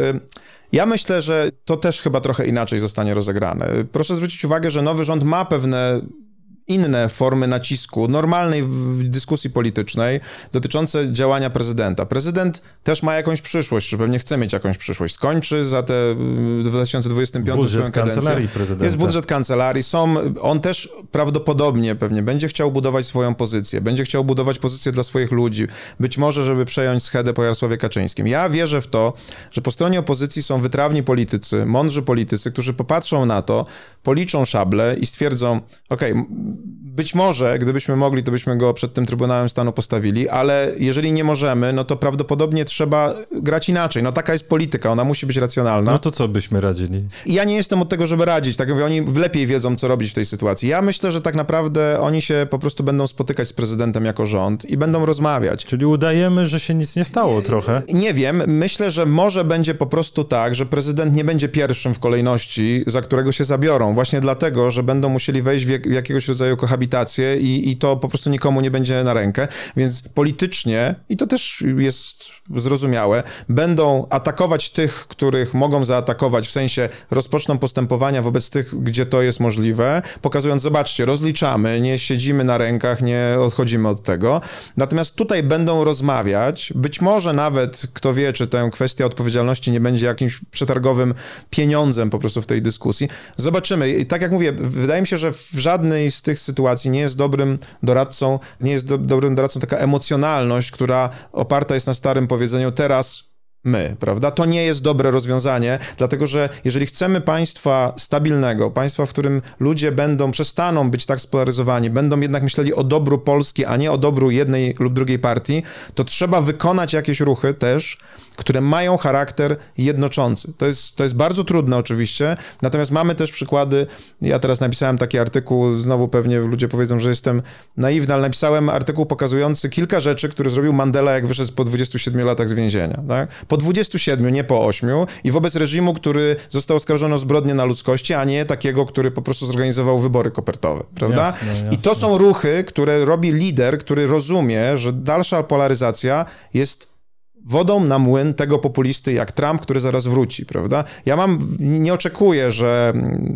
ja myślę, że to też chyba trochę inaczej zostanie rozegrane. Proszę zwrócić uwagę, że nowy rząd ma pewne inne formy nacisku, normalnej w- dyskusji politycznej dotyczące działania prezydenta. Prezydent też ma jakąś przyszłość, czy pewnie chce mieć jakąś przyszłość. Skończy za te y, 2025 Budżet kancelarii prezydenta. Jest budżet kancelarii, są, on też prawdopodobnie pewnie będzie chciał budować swoją pozycję, będzie chciał budować pozycję dla swoich ludzi, być może, żeby przejąć schedę po Jarosławie Kaczyńskim. Ja wierzę w to, że po stronie opozycji są wytrawni politycy, mądrzy politycy, którzy popatrzą na to, policzą szable i stwierdzą, okej, m- być może, gdybyśmy mogli, to byśmy go przed tym Trybunałem Stanu postawili, ale jeżeli nie możemy, no to prawdopodobnie trzeba grać inaczej. No taka jest polityka, ona musi być racjonalna. No to co byśmy radzili? I ja nie jestem od tego, żeby radzić. Tak jak mówię, oni lepiej wiedzą, co robić w tej sytuacji. Ja myślę, że tak naprawdę oni się po prostu będą spotykać z prezydentem jako rząd i będą rozmawiać. Czyli udajemy, że się nic nie stało trochę. Nie wiem, myślę, że może będzie po prostu tak, że prezydent nie będzie pierwszym w kolejności, za którego się zabiorą. Właśnie dlatego, że będą musieli wejść w jakiegoś rodzaju kohabitację i, i to po prostu nikomu nie będzie na rękę. Więc politycznie, i to też jest zrozumiałe, będą atakować tych, których mogą zaatakować, w sensie rozpoczną postępowania wobec tych, gdzie to jest możliwe, pokazując, zobaczcie, rozliczamy, nie siedzimy na rękach, nie odchodzimy od tego. Natomiast tutaj będą rozmawiać, być może nawet, kto wie, czy tę kwestię odpowiedzialności nie będzie jakimś przetargowym pieniądzem po prostu w tej dyskusji. Zobaczymy. I tak jak mówię, wydaje mi się, że w żadnej z tych sytuacji nie jest dobrym doradcą, nie jest do, dobrym doradcą taka emocjonalność, która oparta jest na starym powiedzeniu teraz my, prawda? To nie jest dobre rozwiązanie, dlatego że jeżeli chcemy państwa stabilnego, państwa, w którym ludzie będą, przestaną być tak spolaryzowani, będą jednak myśleli o dobru Polski, a nie o dobru jednej lub drugiej partii, to trzeba wykonać jakieś ruchy też, które mają charakter jednoczący. To jest, to jest bardzo trudne oczywiście, natomiast mamy też przykłady, ja teraz napisałem taki artykuł, znowu pewnie ludzie powiedzą, że jestem naiwny, ale napisałem artykuł pokazujący kilka rzeczy, które zrobił Mandela, jak wyszedł po 27 latach z więzienia. Tak? Po 27, nie po 8 i wobec reżimu, który został oskarżony o zbrodnię na ludzkości, a nie takiego, który po prostu zorganizował wybory kopertowe, prawda? Jasne, jasne. I to są ruchy, które robi lider, który rozumie, że dalsza polaryzacja jest wodą na młyn tego populisty jak Trump, który zaraz wróci, prawda? Ja mam, nie oczekuję, że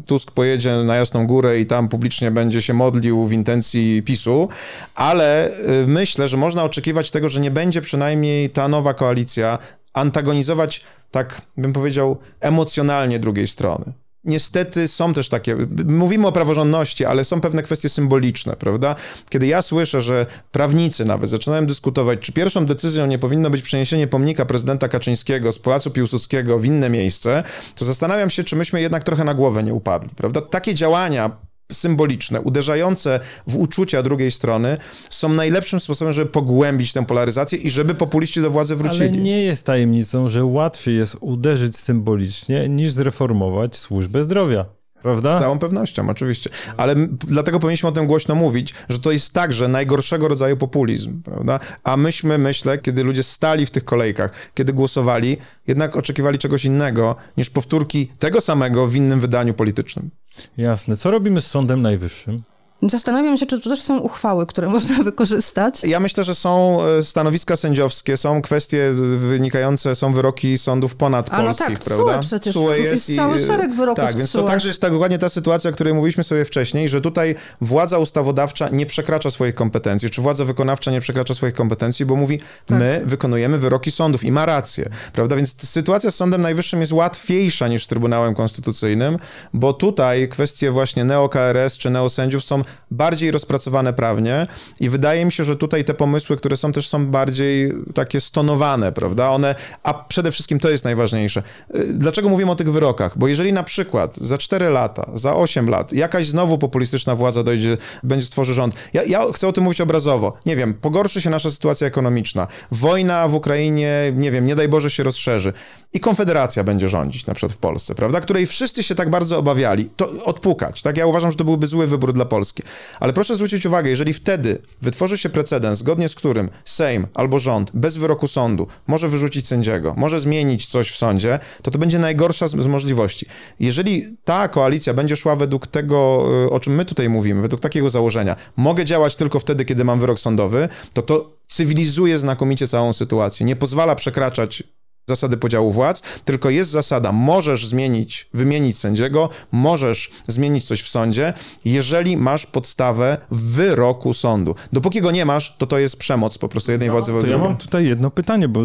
Tusk pojedzie na Jasną Górę i tam publicznie będzie się modlił w intencji PiSu, ale y, myślę, że można oczekiwać tego, że nie będzie przynajmniej ta nowa koalicja antagonizować, tak bym powiedział, emocjonalnie drugiej strony. Niestety są też takie, mówimy o praworządności, ale są pewne kwestie symboliczne, prawda? Kiedy ja słyszę, że prawnicy nawet zaczynają dyskutować, czy pierwszą decyzją nie powinno być przeniesienie pomnika prezydenta Kaczyńskiego z Pałacu Piłsudskiego w inne miejsce, to zastanawiam się, czy myśmy jednak trochę na głowę nie upadli, prawda? Takie działania symboliczne, uderzające w uczucia drugiej strony są najlepszym sposobem, żeby pogłębić tę polaryzację i żeby populiści do władzy wrócili. Ale nie jest tajemnicą, że łatwiej jest uderzyć symbolicznie, niż zreformować służbę zdrowia. Prawda? Z całą pewnością, oczywiście. Ale dlatego powinniśmy o tym głośno mówić, że to jest także najgorszego rodzaju populizm, prawda? A myśmy, myślę, kiedy ludzie stali w tych kolejkach, kiedy głosowali, jednak oczekiwali czegoś innego niż powtórki tego samego w innym wydaniu politycznym. Jasne. Co robimy z Sądem Najwyższym? Zastanawiam się, czy to też są uchwały, które można wykorzystać. Ja myślę, że są e, stanowiska sędziowskie, są kwestie wynikające, są wyroki sądów A no ponadpolskich, tak, prawda? TSUE przecież. TSUE Jest cały i- szereg wyroków Tak, więc to także jest tak dokładnie ta sytuacja, o której mówiliśmy sobie wcześniej, że tutaj władza ustawodawcza nie przekracza swoich kompetencji, czy władza wykonawcza nie przekracza swoich kompetencji, bo mówi, Tak. my wykonujemy wyroki sądów i ma rację, prawda? Więc sytuacja z Sądem Najwyższym jest łatwiejsza niż z Trybunałem Konstytucyjnym, bo tutaj kwestie właśnie neo-KRS czy neosędziów są bardziej rozpracowane prawnie i wydaje mi się, że tutaj te pomysły, które są też są bardziej takie stonowane, prawda? One, a przede wszystkim to jest najważniejsze. Y, Dlaczego mówimy o tych wyrokach? Bo jeżeli na przykład za 4 lata, za 8 lat jakaś znowu populistyczna władza dojdzie, będzie stworzy rząd. Ja, ja chcę o tym mówić obrazowo. Nie wiem, pogorszy się nasza sytuacja ekonomiczna. Wojna w Ukrainie, nie wiem, nie daj Boże się rozszerzy. I Konfederacja będzie rządzić na przykład w Polsce, prawda? Której wszyscy się tak bardzo obawiali. To odpukać, tak? Ja uważam, że to byłby zły wybór dla Polski. Ale proszę zwrócić uwagę, jeżeli wtedy wytworzy się precedens, zgodnie z którym Sejm albo rząd bez wyroku sądu może wyrzucić sędziego, może zmienić coś w sądzie, to to będzie najgorsza z, z możliwości. Jeżeli ta koalicja będzie szła według tego, y, o czym my tutaj mówimy, według takiego założenia, mogę działać tylko wtedy, kiedy mam wyrok sądowy, to to cywilizuje znakomicie całą sytuację. Nie pozwala przekraczać zasady podziału władz, tylko jest zasada, możesz zmienić, wymienić sędziego, możesz zmienić coś w sądzie, jeżeli masz podstawę wyroku sądu. Dopóki go nie masz, to to jest przemoc po prostu jednej władzy To wobec ja drugiej. mam tutaj jedno pytanie, bo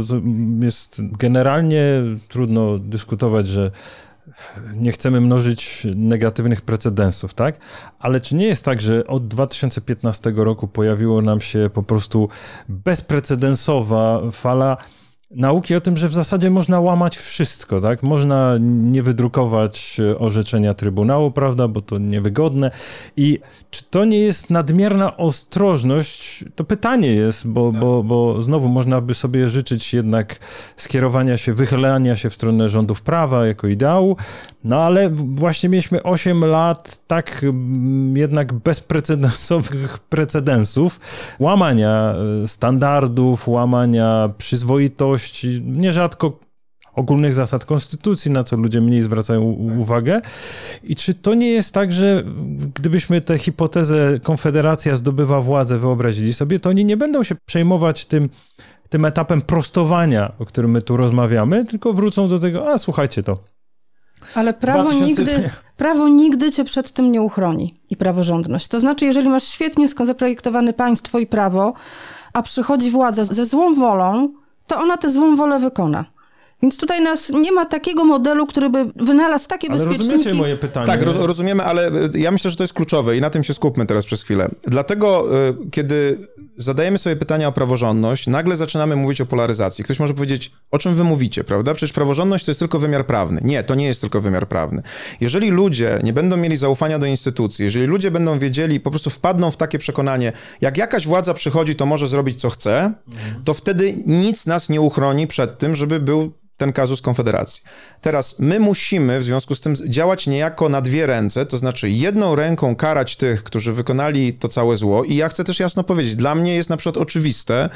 jest generalnie trudno dyskutować, że nie chcemy mnożyć negatywnych precedensów, tak? Ale czy nie jest tak, że od 2015 roku pojawiło nam się po prostu bezprecedensowa fala nauki o tym, że w zasadzie można łamać wszystko, tak? Można nie wydrukować e, orzeczenia Trybunału, prawda, bo to niewygodne. I czy to nie jest nadmierna ostrożność? To pytanie jest, bo, bo, bo znowu można by sobie życzyć jednak skierowania się, wychylania się w stronę rządów prawa jako ideału, no ale właśnie mieliśmy 8 lat tak mm, jednak bezprecedensowych precedensów, łamania e, standardów, łamania przyzwoitości, nierzadko ogólnych zasad konstytucji, na co ludzie mniej zwracają uwagę. I czy to nie jest tak, że gdybyśmy tę hipotezę Konfederacja zdobywa władzę wyobrazili sobie, to oni nie będą się przejmować tym, tym etapem prostowania, o którym my tu rozmawiamy, tylko wrócą do tego, a słuchajcie to. Ale prawo 2000 nigdy, prawo nigdy cię przed tym nie uchroni i praworządność. To znaczy, jeżeli masz świetnie zaprojektowane państwo i prawo, a przychodzi władza ze złą wolą, to ona tę złą wolę wykona. Więc tutaj nas nie ma takiego modelu, który by wynalazł takie Ale bezpieczniki. rozumiecie moje pytanie? Tak, roz, rozumiemy, ale y, ja myślę, że to jest kluczowe i na tym się skupmy teraz przez chwilę. Dlatego, y, kiedy zadajemy sobie pytania o praworządność, nagle zaczynamy mówić o polaryzacji. Ktoś może powiedzieć, o czym wy mówicie, prawda? Przecież praworządność to jest tylko wymiar prawny. Nie, to nie jest tylko wymiar prawny. Jeżeli ludzie nie będą mieli zaufania do instytucji, jeżeli ludzie będą wiedzieli, po prostu wpadną w takie przekonanie, jak jakaś władza przychodzi, to może zrobić co chce, to wtedy nic nas nie uchroni przed tym, żeby był ten kazus Konfederacji. Teraz my musimy w związku z tym działać niejako na dwie ręce, to znaczy jedną ręką karać tych, którzy wykonali to całe zło i ja chcę też jasno powiedzieć, dla mnie jest na przykład oczywiste,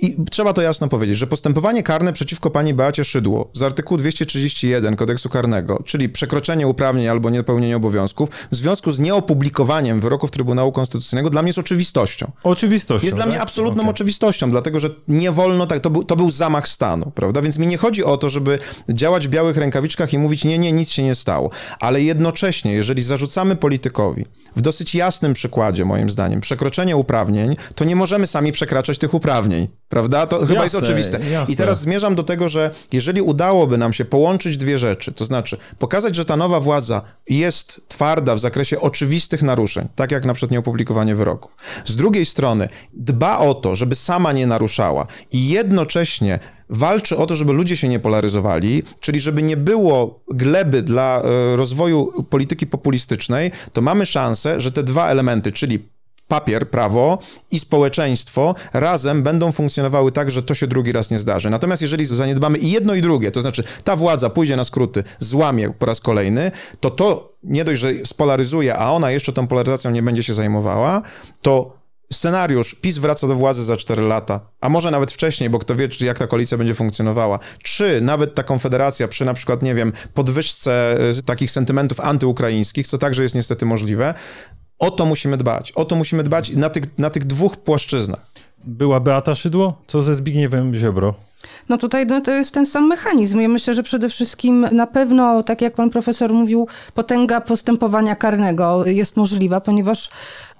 i trzeba to jasno powiedzieć, że postępowanie karne przeciwko pani Beacie Szydło z artykułu 231 kodeksu karnego, czyli przekroczenie uprawnień albo niepełnienie obowiązków, w związku z nieopublikowaniem wyroków Trybunału Konstytucyjnego dla mnie jest oczywistością. Oczywistością. Jest dla mnie tak? absolutną Okej. oczywistością, dlatego że nie wolno tak, to był, to był zamach stanu, prawda? Więc mi nie chodzi o to, żeby działać w białych rękawiczkach i mówić, nie, nie, nic się nie stało. Ale jednocześnie, jeżeli zarzucamy politykowi, w dosyć jasnym przykładzie, moim zdaniem, przekroczenie uprawnień, to nie możemy sami przekraczać tych uprawnień, prawda? To chyba jest Jasne, oczywiste. jasne. I teraz zmierzam do tego, że jeżeli udałoby nam się połączyć dwie rzeczy, to znaczy pokazać, że ta nowa władza jest twarda w zakresie oczywistych naruszeń, tak jak na przykład nieopublikowanie wyroków. Z drugiej strony dba o to, żeby sama nie naruszała i jednocześnie walczy o to, żeby ludzie się nie polaryzowali, czyli żeby nie było gleby dla e, rozwoju polityki populistycznej, to mamy szansę, że te dwa elementy, czyli papier, prawo i społeczeństwo razem będą funkcjonowały tak, że to się drugi raz nie zdarzy. Natomiast jeżeli zaniedbamy i jedno i drugie, to znaczy ta władza pójdzie na skróty, złamie po raz kolejny, to to nie dość, że spolaryzuje, a ona jeszcze tą polaryzacją nie będzie się zajmowała, to scenariusz PiS wraca do władzy za 4 lata, a może nawet wcześniej, bo kto wie, jak ta koalicja będzie funkcjonowała, czy nawet ta konfederacja przy na przykład, nie wiem, podwyżce y, takich sentymentów antyukraińskich, co także jest niestety możliwe, o to musimy dbać. O to musimy dbać na tych, na tych dwóch płaszczyznach. Była Beata Szydło? Co ze Zbigniewem Ziobro? No tutaj no, to jest ten sam mechanizm. Ja myślę, że przede wszystkim na pewno, tak jak pan profesor mówił, potęga postępowania karnego jest możliwa, ponieważ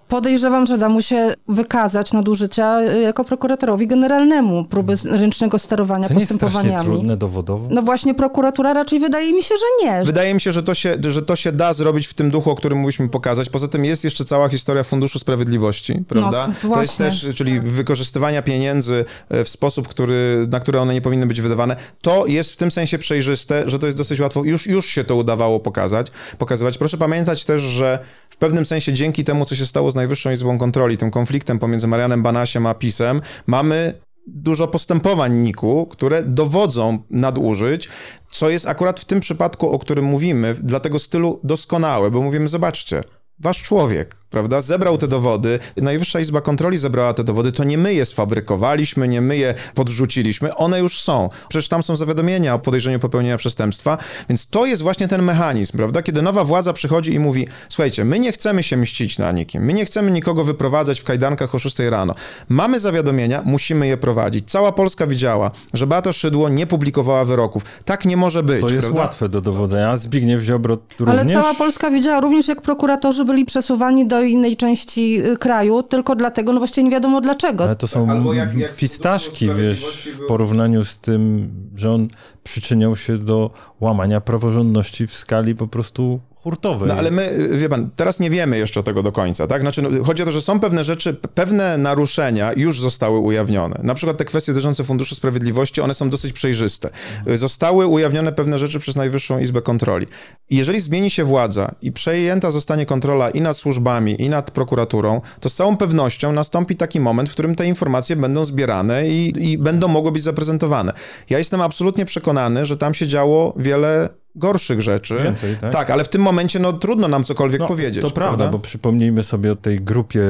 Podejrzewam, że da mu się wykazać nadużycia y, jako prokuratorowi generalnemu, próby ręcznego sterowania to nie postępowaniami. Jest trudne dowodowo? No właśnie prokuratura raczej wydaje mi się, że nie. Wydaje mi się, że to się, że to się da zrobić w tym duchu, o którym mówiliśmy pokazać. Poza tym jest jeszcze cała historia Funduszu Sprawiedliwości, prawda? No, to jest też, czyli wykorzystywania pieniędzy e, w sposób, który, na które one nie powinny być wydawane. To jest w tym sensie przejrzyste, że to jest dosyć łatwo. Już, już się to udawało pokazać, pokazywać. Proszę pamiętać też, że w pewnym sensie dzięki temu, co się stało z Najwyższą Izbą Kontroli, tym konfliktem pomiędzy Marianem Banasiem a PiSem, mamy dużo postępowań NIK-u, które dowodzą nadużyć, co jest akurat w tym przypadku, o którym mówimy, dla tego stylu doskonałe, bo mówimy, zobaczcie, wasz człowiek, prawda, zebrał te dowody, Najwyższa Izba Kontroli zebrała te dowody, to nie my je sfabrykowaliśmy, nie my je podrzuciliśmy, one już są. Przecież tam są zawiadomienia o podejrzeniu popełnienia przestępstwa, więc to jest właśnie ten mechanizm, prawda, kiedy nowa władza przychodzi i mówi, słuchajcie, my nie chcemy się mścić na nikim, my nie chcemy nikogo wyprowadzać w kajdankach o 6 rano. Mamy zawiadomienia, musimy je prowadzić. Cała Polska widziała, że Beata Szydło nie publikowała wyroków. Tak nie może być, To jest prawda? łatwe do dowodzenia. Zbigniew Ziobro również? Ale cała Polska widziała również, jak prokuratorzy byli przesuwani do innej części y, kraju, tylko dlatego, no właściwie nie wiadomo dlaczego. Ale to są Albo jak- jak fistaszki, wiesz, w porównaniu z tym, że on przyczyniał się do łamania praworządności w skali po prostu hurtowej. No ale my, wie pan, teraz nie wiemy jeszcze tego do końca, tak? Znaczy, no, chodzi o to, że są pewne rzeczy, pewne naruszenia już zostały ujawnione. Na przykład te kwestie dotyczące Funduszu Sprawiedliwości, one są dosyć przejrzyste. Zostały ujawnione pewne rzeczy przez Najwyższą Izbę Kontroli. Jeżeli zmieni się władza i przejęta zostanie kontrola i nad służbami, i nad prokuraturą, to z całą pewnością nastąpi taki moment, w którym te informacje będą zbierane i, i będą mogły być zaprezentowane. Ja jestem absolutnie przekonany, że tam się działo wiele gorszych rzeczy. Więcej, tak? Tak, ale w tym momencie no, trudno nam cokolwiek No, powiedzieć. To prawda, bo przypomnijmy sobie o tej grupie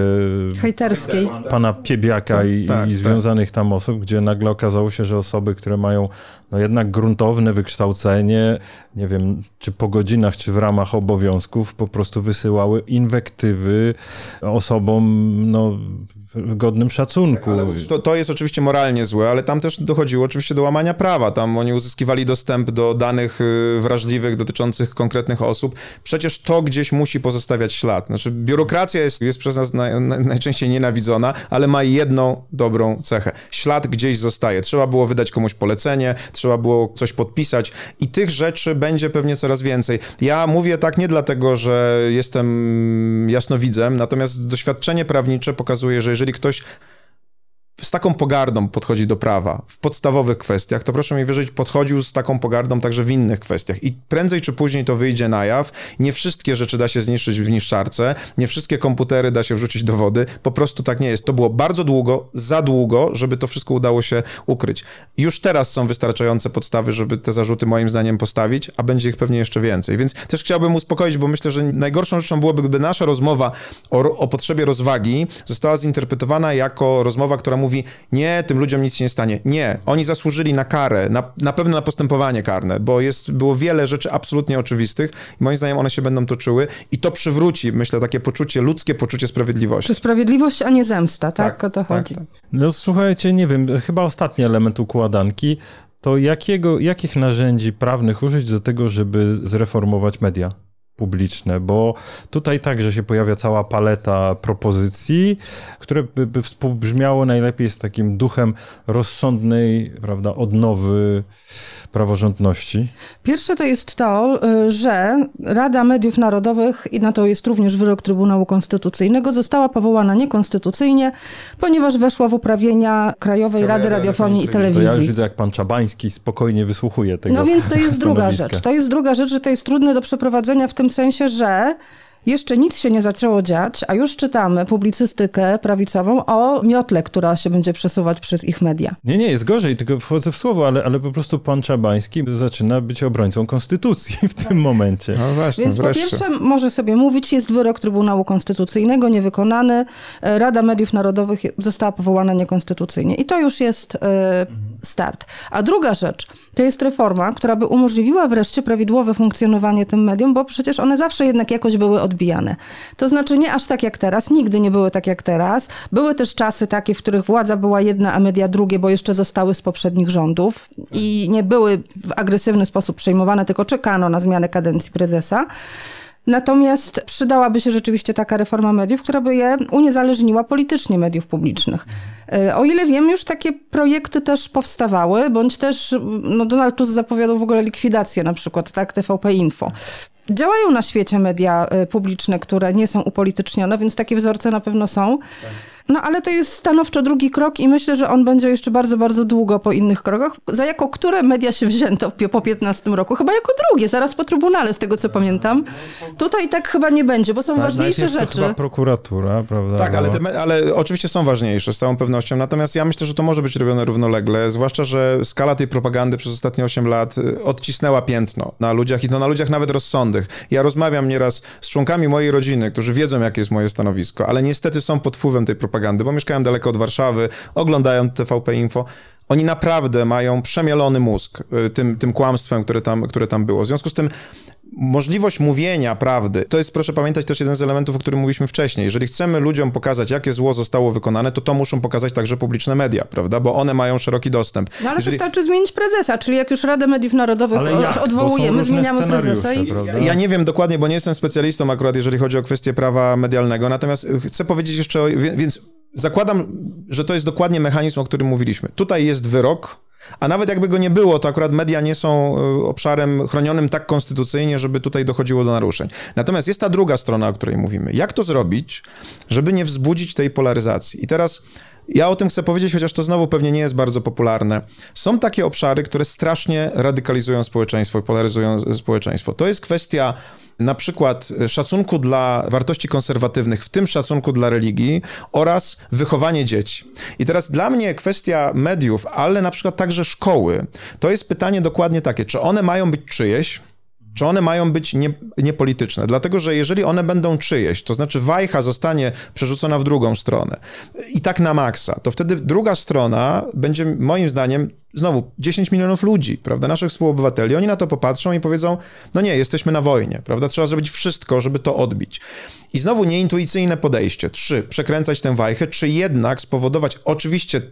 Hejterskiej. pana Piebiaka i, Tak, i tak. związanych tam osób, gdzie nagle okazało się, że osoby, które mają no jednak gruntowne wykształcenie, nie wiem, czy po godzinach, czy w ramach obowiązków, po prostu wysyłały inwektywy osobom no, godnym szacunku. Ale to, to jest oczywiście moralnie złe, ale tam też dochodziło oczywiście do łamania prawa. Tam oni uzyskiwali dostęp do danych y, wrażliwych dotyczących konkretnych osób. Przecież to gdzieś musi pozostawiać ślad. Znaczy, biurokracja jest, jest przez nas naj, najczęściej nienawidzona, ale ma jedną dobrą cechę. Ślad gdzieś zostaje. Trzeba było wydać komuś polecenie, trzeba było coś podpisać i tych rzeczy będzie pewnie coraz więcej. Ja mówię tak nie dlatego, że jestem jasnowidzem, natomiast doświadczenie prawnicze pokazuje, że jeżeli ktoś z taką pogardą podchodzi do prawa w podstawowych kwestiach, to proszę mi wierzyć, podchodził z taką pogardą także w innych kwestiach. I prędzej czy później to wyjdzie na jaw. Nie wszystkie rzeczy da się zniszczyć w niszczarce, nie wszystkie komputery da się wrzucić do wody. Po prostu tak nie jest. To było bardzo długo, za długo, żeby to wszystko udało się ukryć. Już teraz są wystarczające podstawy, żeby te zarzuty moim zdaniem postawić, a będzie ich pewnie jeszcze więcej. Więc też chciałbym uspokoić, bo myślę, że najgorszą rzeczą byłoby, gdyby nasza rozmowa o, o potrzebie rozwagi została zinterpretowana jako rozmowa, która mówi, nie, tym ludziom nic się nie stanie. Nie, oni zasłużyli na karę, na, na pewno na postępowanie karne, bo jest, było wiele rzeczy absolutnie oczywistych i moim zdaniem one się będą toczyły i to przywróci, myślę, takie poczucie, ludzkie poczucie sprawiedliwości. Czy sprawiedliwość, a nie zemsta, tak? o to chodzi. tak. No słuchajcie, nie wiem, chyba ostatni element układanki, to jakiego, jakich narzędzi prawnych użyć do tego, żeby zreformować media publiczne, bo tutaj także się pojawia cała paleta propozycji, które by, by współbrzmiało najlepiej z takim duchem rozsądnej, prawda, odnowy praworządności. Pierwsze to jest to, y, że Rada Mediów Narodowych, i na to jest również wyrok Trybunału Konstytucyjnego, została powołana niekonstytucyjnie, ponieważ weszła w uprawienia Krajowej Rady Radiofonii i To ja już Telewizji. widzę, jak pan Czabański spokojnie wysłuchuje tego No więc to jest druga rzecz. To jest druga rzecz, że to jest trudne do przeprowadzenia w tym sensie, że Jeszcze nic się nie zaczęło dziać, a już czytamy publicystykę prawicową o miotle, która się będzie przesuwać przez ich media. Nie, nie, jest gorzej, tylko wchodzę w słowo, ale, ale po prostu pan Czabański zaczyna być obrońcą konstytucji w tym momencie. No właśnie, Więc wreszcie. po pierwsze może sobie mówić, jest wyrok Trybunału Konstytucyjnego niewykonany, e, Rada Mediów Narodowych została powołana niekonstytucyjnie i to już jest e, start. A druga rzecz, to jest reforma, która by umożliwiła wreszcie prawidłowe funkcjonowanie tym medium, bo przecież one zawsze jednak jakoś były odbijane. To znaczy nie aż tak jak teraz, nigdy nie były tak jak teraz. Były też czasy takie, w których władza była jedna, a media drugie, bo jeszcze zostały z poprzednich rządów i nie były w agresywny sposób przejmowane, tylko czekano na zmianę kadencji prezesa. Natomiast przydałaby się rzeczywiście taka reforma mediów, która by je uniezależniła politycznie mediów publicznych. E, O ile wiem, już takie projekty też powstawały, bądź też no Donald Tusk zapowiadał w ogóle likwidację na przykład, tak, TVP Info. Działają na świecie media e, publiczne, które nie są upolitycznione, więc takie wzorce na pewno są. No ale to jest stanowczo drugi krok i myślę, że on będzie jeszcze bardzo, bardzo długo po innych krokach. Za jako które media się wzięto po 15 roku? Chyba jako drugie, zaraz po Trybunale, z tego co pamiętam. Tutaj tak chyba nie będzie, bo są Tak, ważniejsze najpierw to rzeczy. chyba prokuratura, prawda? Tak, ale, te, ale oczywiście są ważniejsze, z całą pewnością. Natomiast ja myślę, że to może być robione równolegle, zwłaszcza, że skala tej propagandy przez ostatnie 8 lat y, odcisnęła piętno na ludziach i to na ludziach nawet rozsądnych. Ja rozmawiam nieraz z członkami mojej rodziny, którzy wiedzą, jakie jest moje stanowisko, ale niestety są pod wpływem tej propagandy, bo mieszkają daleko od Warszawy, oglądają TVP Info. Oni naprawdę mają przemielony mózg y, tym, tym kłamstwem, które tam, które tam było. W związku z tym możliwość mówienia prawdy, to jest, proszę pamiętać, też jeden z elementów, o którym mówiliśmy wcześniej. Jeżeli chcemy ludziom pokazać, jakie zło zostało wykonane, to to muszą pokazać także publiczne media, prawda? Bo one mają szeroki dostęp. No ale Jeżeli... wystarczy zmienić prezesa, czyli jak już Radę Mediów Narodowych Ale odwołujemy, zmieniamy prezesa i... prawda? Ja nie wiem dokładnie, bo nie jestem specjalistą akurat, jeżeli chodzi o kwestię prawa medialnego, natomiast chcę powiedzieć jeszcze, o, więc zakładam, że to jest dokładnie mechanizm, o którym mówiliśmy. Tutaj jest wyrok, a nawet jakby go nie było, to akurat media nie są y, obszarem chronionym tak konstytucyjnie, żeby tutaj dochodziło do naruszeń. Natomiast jest ta druga strona, o której mówimy. Jak to zrobić, żeby nie wzbudzić tej polaryzacji? I teraz ja o tym chcę powiedzieć, chociaż to znowu pewnie nie jest bardzo popularne. Są takie obszary, które strasznie radykalizują społeczeństwo i polaryzują społeczeństwo. To jest kwestia na przykład szacunku dla wartości konserwatywnych, w tym szacunku dla religii oraz wychowanie dzieci. I teraz dla mnie kwestia mediów, ale na przykład także szkoły, to jest pytanie dokładnie takie, czy one mają być czyjeś, czy one mają być nie, niepolityczne? Dlatego, że jeżeli one będą czyjeś, to znaczy wajcha zostanie przerzucona w drugą stronę i tak na maksa, to wtedy druga strona będzie moim zdaniem znowu 10 milionów ludzi, prawda, naszych współobywateli, oni na to popatrzą i powiedzą, no nie, jesteśmy na wojnie, prawda, trzeba zrobić wszystko, żeby to odbić. I znowu nieintuicyjne podejście. Trzy, przekręcać tę wajchę, czy jednak spowodować, oczywiście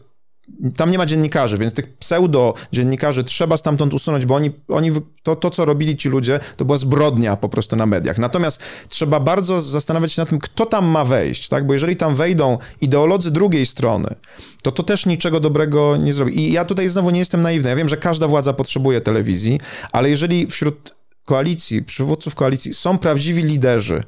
tam nie ma dziennikarzy, więc tych pseudo-dziennikarzy trzeba stamtąd usunąć, bo oni, oni to, to, co robili ci ludzie, to była zbrodnia po prostu na mediach. Natomiast trzeba bardzo zastanawiać się nad tym, kto tam ma wejść, tak? Bo jeżeli tam wejdą ideolodzy drugiej strony, to to też niczego dobrego nie zrobi. I ja tutaj znowu nie jestem naiwny. Ja wiem, że każda władza potrzebuje telewizji, ale jeżeli wśród koalicji, przywódców koalicji są prawdziwi liderzy,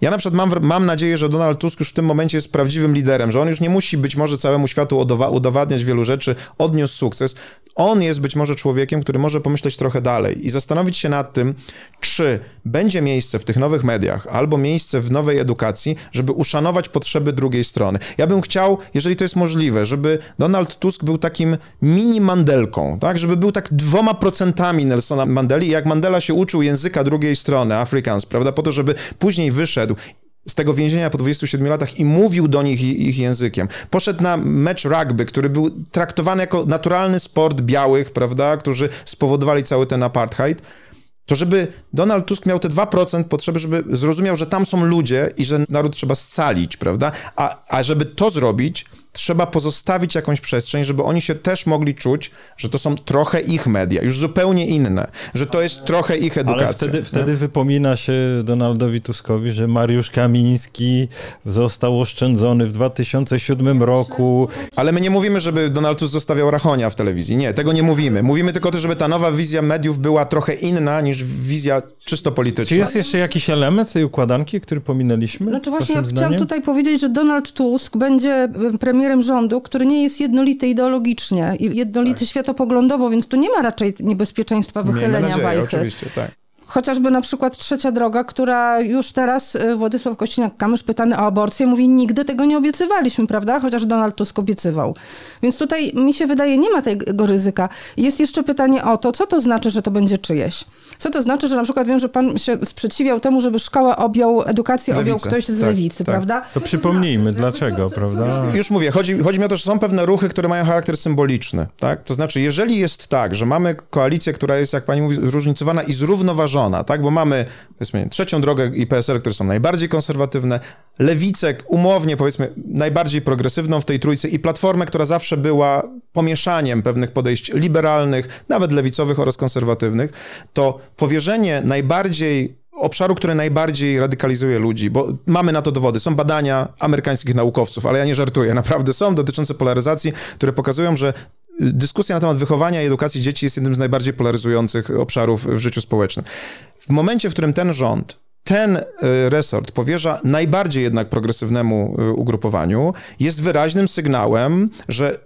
ja na przykład mam, mam nadzieję, że Donald Tusk już w tym momencie jest prawdziwym liderem, że on już nie musi być może całemu światu udowa- udowadniać wielu rzeczy, odniósł sukces. On jest być może człowiekiem, który może pomyśleć trochę dalej i zastanowić się nad tym, czy będzie miejsce w tych nowych mediach albo miejsce w nowej edukacji, żeby uszanować potrzeby drugiej strony. Ja bym chciał, jeżeli to jest możliwe, żeby Donald Tusk był takim mini Mandelką, tak? Żeby był tak dwoma procentami Nelsona Mandeli, jak Mandela się uczył języka drugiej strony, Afrikaans, prawda? Po to, żeby później wyszedł z tego więzienia po 27 latach i mówił do nich ich, ich językiem. Poszedł na mecz rugby, który był traktowany jako naturalny sport białych, prawda, którzy spowodowali cały ten apartheid. To żeby Donald Tusk miał te 2% potrzeby, żeby zrozumiał, że tam są ludzie i że naród trzeba scalić, prawda? A, a żeby to zrobić, trzeba pozostawić jakąś przestrzeń, żeby oni się też mogli czuć, że to są trochę ich media, już zupełnie inne, że to jest trochę ich edukacja. Ale wtedy, wtedy wypomina się Donaldowi Tuskowi, że Mariusz Kamiński został oszczędzony w 2007 roku. Ale my nie mówimy, żeby Donald Tusk zostawiał Rachonia w telewizji. Nie, tego nie mówimy. Mówimy tylko o tym, żeby ta nowa wizja mediów była trochę inna niż wizja czysto Czy polityczna. jest jeszcze jakiś element tej układanki, który pominęliśmy? Znaczy właśnie ja chciałam zdaniem? tutaj powiedzieć, że Donald Tusk będzie premierem rządu, który nie jest jednolity ideologicznie jednolity światopoglądowo, więc tu nie ma raczej niebezpieczeństwa wychylenia nadzieję, wajchy. oczywiście, tak. Chociażby na przykład trzecia droga, która już teraz y, Władysław Kościniak-Kamysz pytany o aborcję mówi, nigdy tego nie obiecywaliśmy, prawda? Chociaż Donald Tusk obiecywał. Więc tutaj mi się wydaje, nie ma tego ryzyka. Jest jeszcze pytanie o to, co to znaczy, że to będzie czyjeś? Co to znaczy, że na przykład wiem, że pan się sprzeciwiał temu, żeby szkołę objął, edukację Lewicę. objął ktoś z Tak, lewicy, tak. prawda? To przypomnijmy, dlaczego, prawda? Już mówię, chodzi, chodzi mi o to, że są pewne ruchy, które mają charakter symboliczny, tak? To znaczy, jeżeli jest tak, że mamy koalicję, która jest, jak pani mówi, zróżnicowana i zrównoważona, tak? Bo mamy, powiedzmy, trzecią drogę i PSL, które są najbardziej konserwatywne, lewicę, umownie, powiedzmy, najbardziej progresywną w tej trójce i platformę, która zawsze była pomieszaniem pewnych podejść liberalnych, nawet lewicowych oraz konserwatywnych, to powierzenie najbardziej obszaru, który najbardziej radykalizuje ludzi, bo mamy na to dowody. Są badania amerykańskich naukowców, ale ja nie żartuję, naprawdę są dotyczące polaryzacji, które pokazują, że dyskusja na temat wychowania i edukacji dzieci jest jednym z najbardziej polaryzujących obszarów w życiu społecznym. W momencie, w którym ten rząd ten y, resort powierza najbardziej jednak progresywnemu y, ugrupowaniu, jest wyraźnym sygnałem, że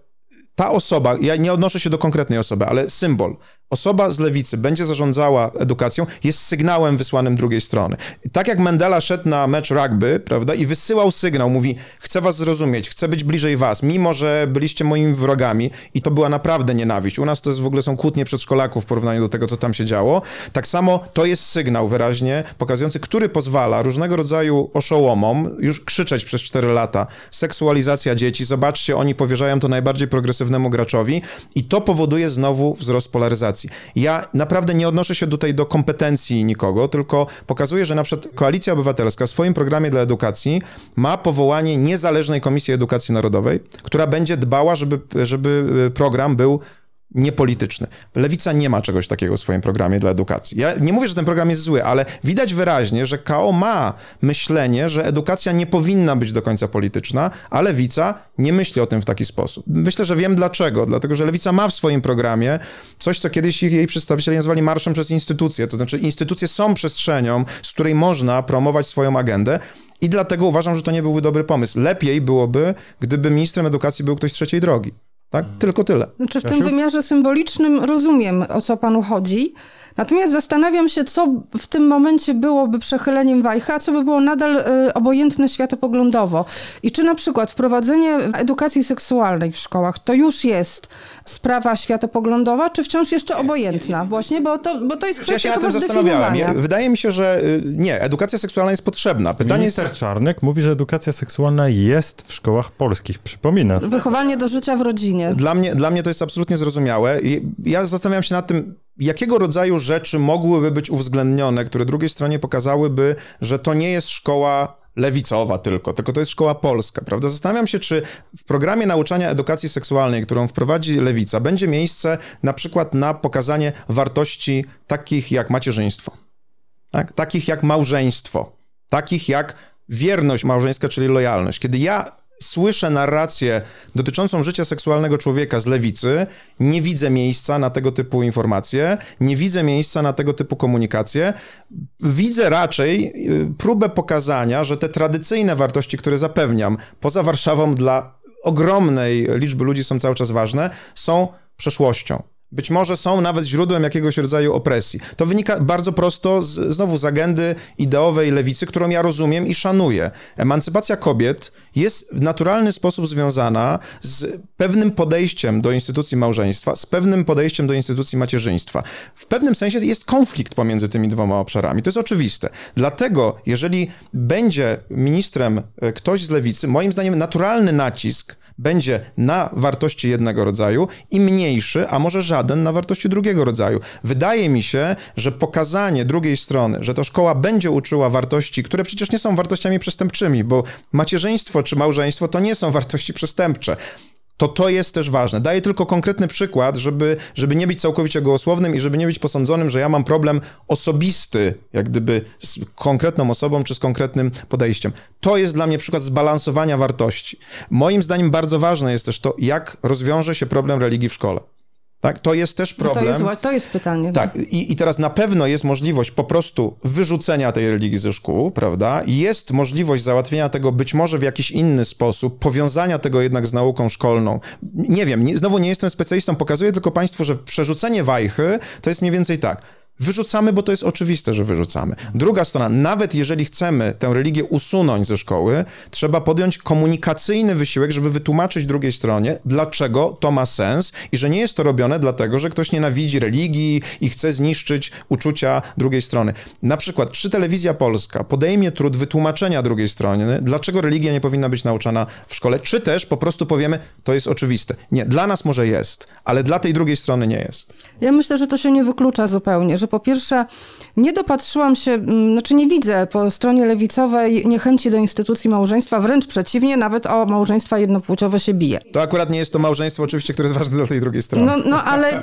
ta osoba, ja nie odnoszę się do konkretnej osoby, ale symbol, osoba z lewicy będzie zarządzała edukacją, jest sygnałem wysłanym drugiej strony. I tak jak Mandela szedł na mecz rugby, prawda, i wysyłał sygnał, mówi, chcę was zrozumieć, chcę być bliżej was, mimo że byliście moimi wrogami i to była naprawdę nienawiść. U nas to jest w ogóle są kłótnie przedszkolaków w porównaniu do tego, co tam się działo. Tak samo to jest sygnał wyraźnie pokazujący, który pozwala różnego rodzaju oszołomom już krzyczeć przez 4 lata, seksualizacja dzieci, zobaczcie, oni powierzają to najbardziej progresywnego graczowi i to powoduje znowu wzrost polaryzacji. Ja naprawdę nie odnoszę się tutaj do kompetencji nikogo, tylko pokazuję, że na przykład Koalicja Obywatelska w swoim programie dla edukacji ma powołanie niezależnej Komisji Edukacji Narodowej, która będzie dbała, żeby, żeby program był niepolityczny. Lewica nie ma czegoś takiego w swoim programie dla edukacji. Ja nie mówię, że ten program jest zły, ale widać wyraźnie, że KO ma myślenie, że edukacja nie powinna być do końca polityczna, a Lewica nie myśli o tym w taki sposób. Myślę, że wiem dlaczego. Dlatego, że Lewica ma w swoim programie coś, co kiedyś jej przedstawiciele nazwali marszem przez instytucje. To znaczy instytucje są przestrzenią, z której można promować swoją agendę, i dlatego uważam, że to nie byłby dobry pomysł. Lepiej byłoby, gdyby ministrem edukacji był ktoś z trzeciej drogi. Tak? Tylko tyle. Znaczy w tym wymiarze symbolicznym rozumiem, o co panu chodzi. Natomiast zastanawiam się, co w tym momencie byłoby przechyleniem wajcha, a co by było nadal y, obojętne światopoglądowo. I czy na przykład wprowadzenie edukacji seksualnej w szkołach to już jest sprawa światopoglądowa, czy wciąż jeszcze obojętna? Właśnie, bo to, bo to jest kwestia Ja się nad tym zastanawiałem. Ja, wydaje mi się, że y, nie, edukacja seksualna jest potrzebna. Pytanie Minister jest... Czarnek mówi, że edukacja seksualna jest w szkołach polskich. Przypomina. Wychowanie do życia w rodzinie. Dla mnie, dla mnie to jest absolutnie zrozumiałe. Ja zastanawiam się nad tym, jakiego rodzaju rzeczy mogłyby być uwzględnione, które drugiej stronie pokazałyby, że to nie jest szkoła lewicowa tylko, tylko to jest szkoła polska, prawda? Zastanawiam się, czy w programie nauczania edukacji seksualnej, którą wprowadzi lewica, będzie miejsce na przykład na pokazanie wartości takich jak macierzyństwo, tak? takich jak małżeństwo, takich jak wierność małżeńska, czyli lojalność. Kiedy ja słyszę narrację dotyczącą życia seksualnego człowieka z lewicy, nie widzę miejsca na tego typu informacje, nie widzę miejsca na tego typu komunikację. Widzę raczej y, próbę pokazania, że te tradycyjne wartości, które zapewniam poza Warszawą dla ogromnej liczby ludzi są cały czas ważne, są przeszłością. Być może są nawet źródłem jakiegoś rodzaju opresji. To wynika bardzo prosto z, znowu z agendy ideowej lewicy, którą ja rozumiem i szanuję. Emancypacja kobiet jest w naturalny sposób związana z pewnym podejściem do instytucji małżeństwa, z pewnym podejściem do instytucji macierzyństwa. W pewnym sensie jest konflikt pomiędzy tymi dwoma obszarami. To jest oczywiste. Dlatego, jeżeli będzie ministrem e, ktoś z lewicy, moim zdaniem naturalny nacisk będzie na wartości jednego rodzaju i mniejszy, a może żaden na wartości drugiego rodzaju. Wydaje mi się, że pokazanie drugiej strony, że ta szkoła będzie uczyła wartości, które przecież nie są wartościami przestępczymi, bo macierzyństwo czy małżeństwo to nie są wartości przestępcze to to jest też ważne. Daję tylko konkretny przykład, żeby, żeby nie być całkowicie gołosłownym i żeby nie być posądzonym, że ja mam problem osobisty, jak gdyby z konkretną osobą czy z konkretnym podejściem. To jest dla mnie przykład zbalansowania wartości. Moim zdaniem bardzo ważne jest też to, jak rozwiąże się problem religii w szkole. Tak, to jest też problem. No to, jest, to jest pytanie. Tak, I, i teraz na pewno jest możliwość po prostu wyrzucenia tej religii ze szkół, prawda? Jest możliwość załatwienia tego być może w jakiś inny sposób, powiązania tego jednak z nauką szkolną. Nie wiem, nie, znowu nie jestem specjalistą, pokazuję tylko Państwu, że przerzucenie wajchy to jest mniej więcej tak Wyrzucamy, bo to jest oczywiste, że wyrzucamy. Druga strona, nawet jeżeli chcemy tę religię usunąć ze szkoły, trzeba podjąć komunikacyjny wysiłek, żeby wytłumaczyć drugiej stronie, dlaczego to ma sens i że nie jest to robione dlatego, że ktoś nienawidzi religii i chce zniszczyć uczucia drugiej strony. Na przykład, czy telewizja polska podejmie trud wytłumaczenia drugiej strony, dlaczego religia nie powinna być nauczana w szkole, czy też po prostu powiemy, to jest oczywiste. Nie, dla nas może jest, ale dla tej drugiej strony nie jest. Ja myślę, że to się nie wyklucza zupełnie, że po pierwsze nie dopatrzyłam się, mm, znaczy nie widzę po stronie lewicowej niechęci do instytucji małżeństwa, wręcz przeciwnie, nawet o małżeństwa jednopłciowe się bije. To akurat nie jest to małżeństwo oczywiście, które jest ważne dla tej drugiej strony. No, no ale...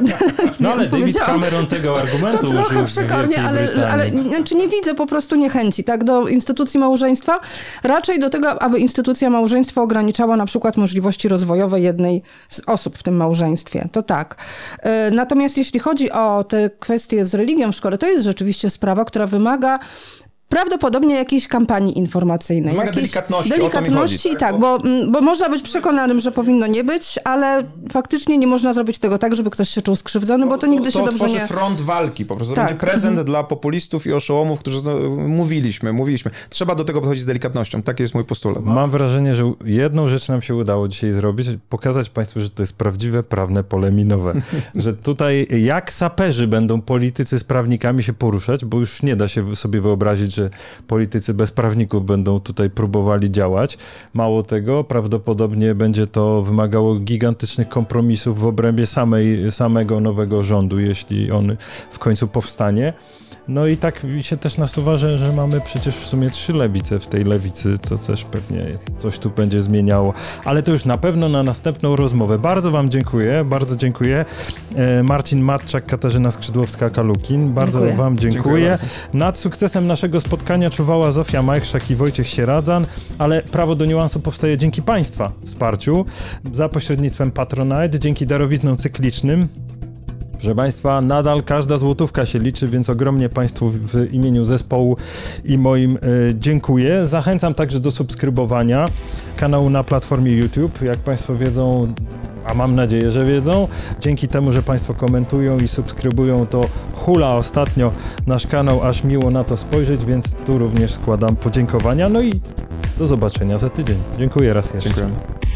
No ale David Cameron tego argumentu to użył w przekornie, ale, ale znaczy nie widzę po prostu niechęci tak, do instytucji małżeństwa, raczej do tego, aby instytucja małżeństwa ograniczała na przykład możliwości rozwojowe jednej z osób w tym małżeństwie. To tak. E, natomiast jeśli chodzi o te kwestie z religią w szkole, to jest rzeczywiście sprawa, która wymaga Prawdopodobnie jakiejś kampanii informacyjnej. Wymaga jakiejś delikatności, delikatności i tak, bo, mm, bo można być przekonanym, że powinno nie być, ale faktycznie nie można zrobić tego tak, żeby ktoś się czuł skrzywdzony, bo to nigdy to się dobrze nie... front walki, po prostu Tak. będzie prezent dla populistów i oszołomów, którzy no, mówiliśmy, mówiliśmy. Trzeba do tego podchodzić z delikatnością. Taki jest mój postulat. Mam wrażenie, że jedną rzecz nam się udało dzisiaj zrobić, pokazać Państwu, że to jest prawdziwe prawne pole minowe. że tutaj jak saperzy będą politycy z prawnikami się poruszać, bo już nie da się sobie wyobrazić, że politycy bez prawników będą tutaj próbowali działać. Mało tego, prawdopodobnie będzie to wymagało gigantycznych kompromisów w obrębie samej, samego nowego rządu, jeśli on w końcu powstanie. No i tak mi się też nasuwa, że, że mamy przecież w sumie trzy lewice w tej lewicy, co też pewnie coś tu będzie zmieniało. Ale to już na pewno na następną rozmowę. Bardzo Wam dziękuję, bardzo dziękuję. E, Marcin Matczak, Katarzyna Skrzydłowska-Kalukin, bardzo Dziękuję. Wam dziękuję. Dziękuję. Nad sukcesem naszego spotkania czuwała Zofia Majchrzak i Wojciech Sieradzan, ale prawo do niuansu powstaje dzięki Państwa wsparciu za pośrednictwem Patronite, dzięki darowiznom cyklicznym. Proszę Państwa, nadal każda złotówka się liczy, więc ogromnie Państwu w imieniu zespołu i moim e, dziękuję. Zachęcam także do subskrybowania kanału na platformie YouTube. Jak Państwo wiedzą, a mam nadzieję, że wiedzą, dzięki temu, że Państwo komentują i subskrybują, to hula ostatnio nasz kanał, aż miło na to spojrzeć, więc tu również składam podziękowania. No i do zobaczenia za tydzień. Dziękuję raz jeszcze. Dziękuję.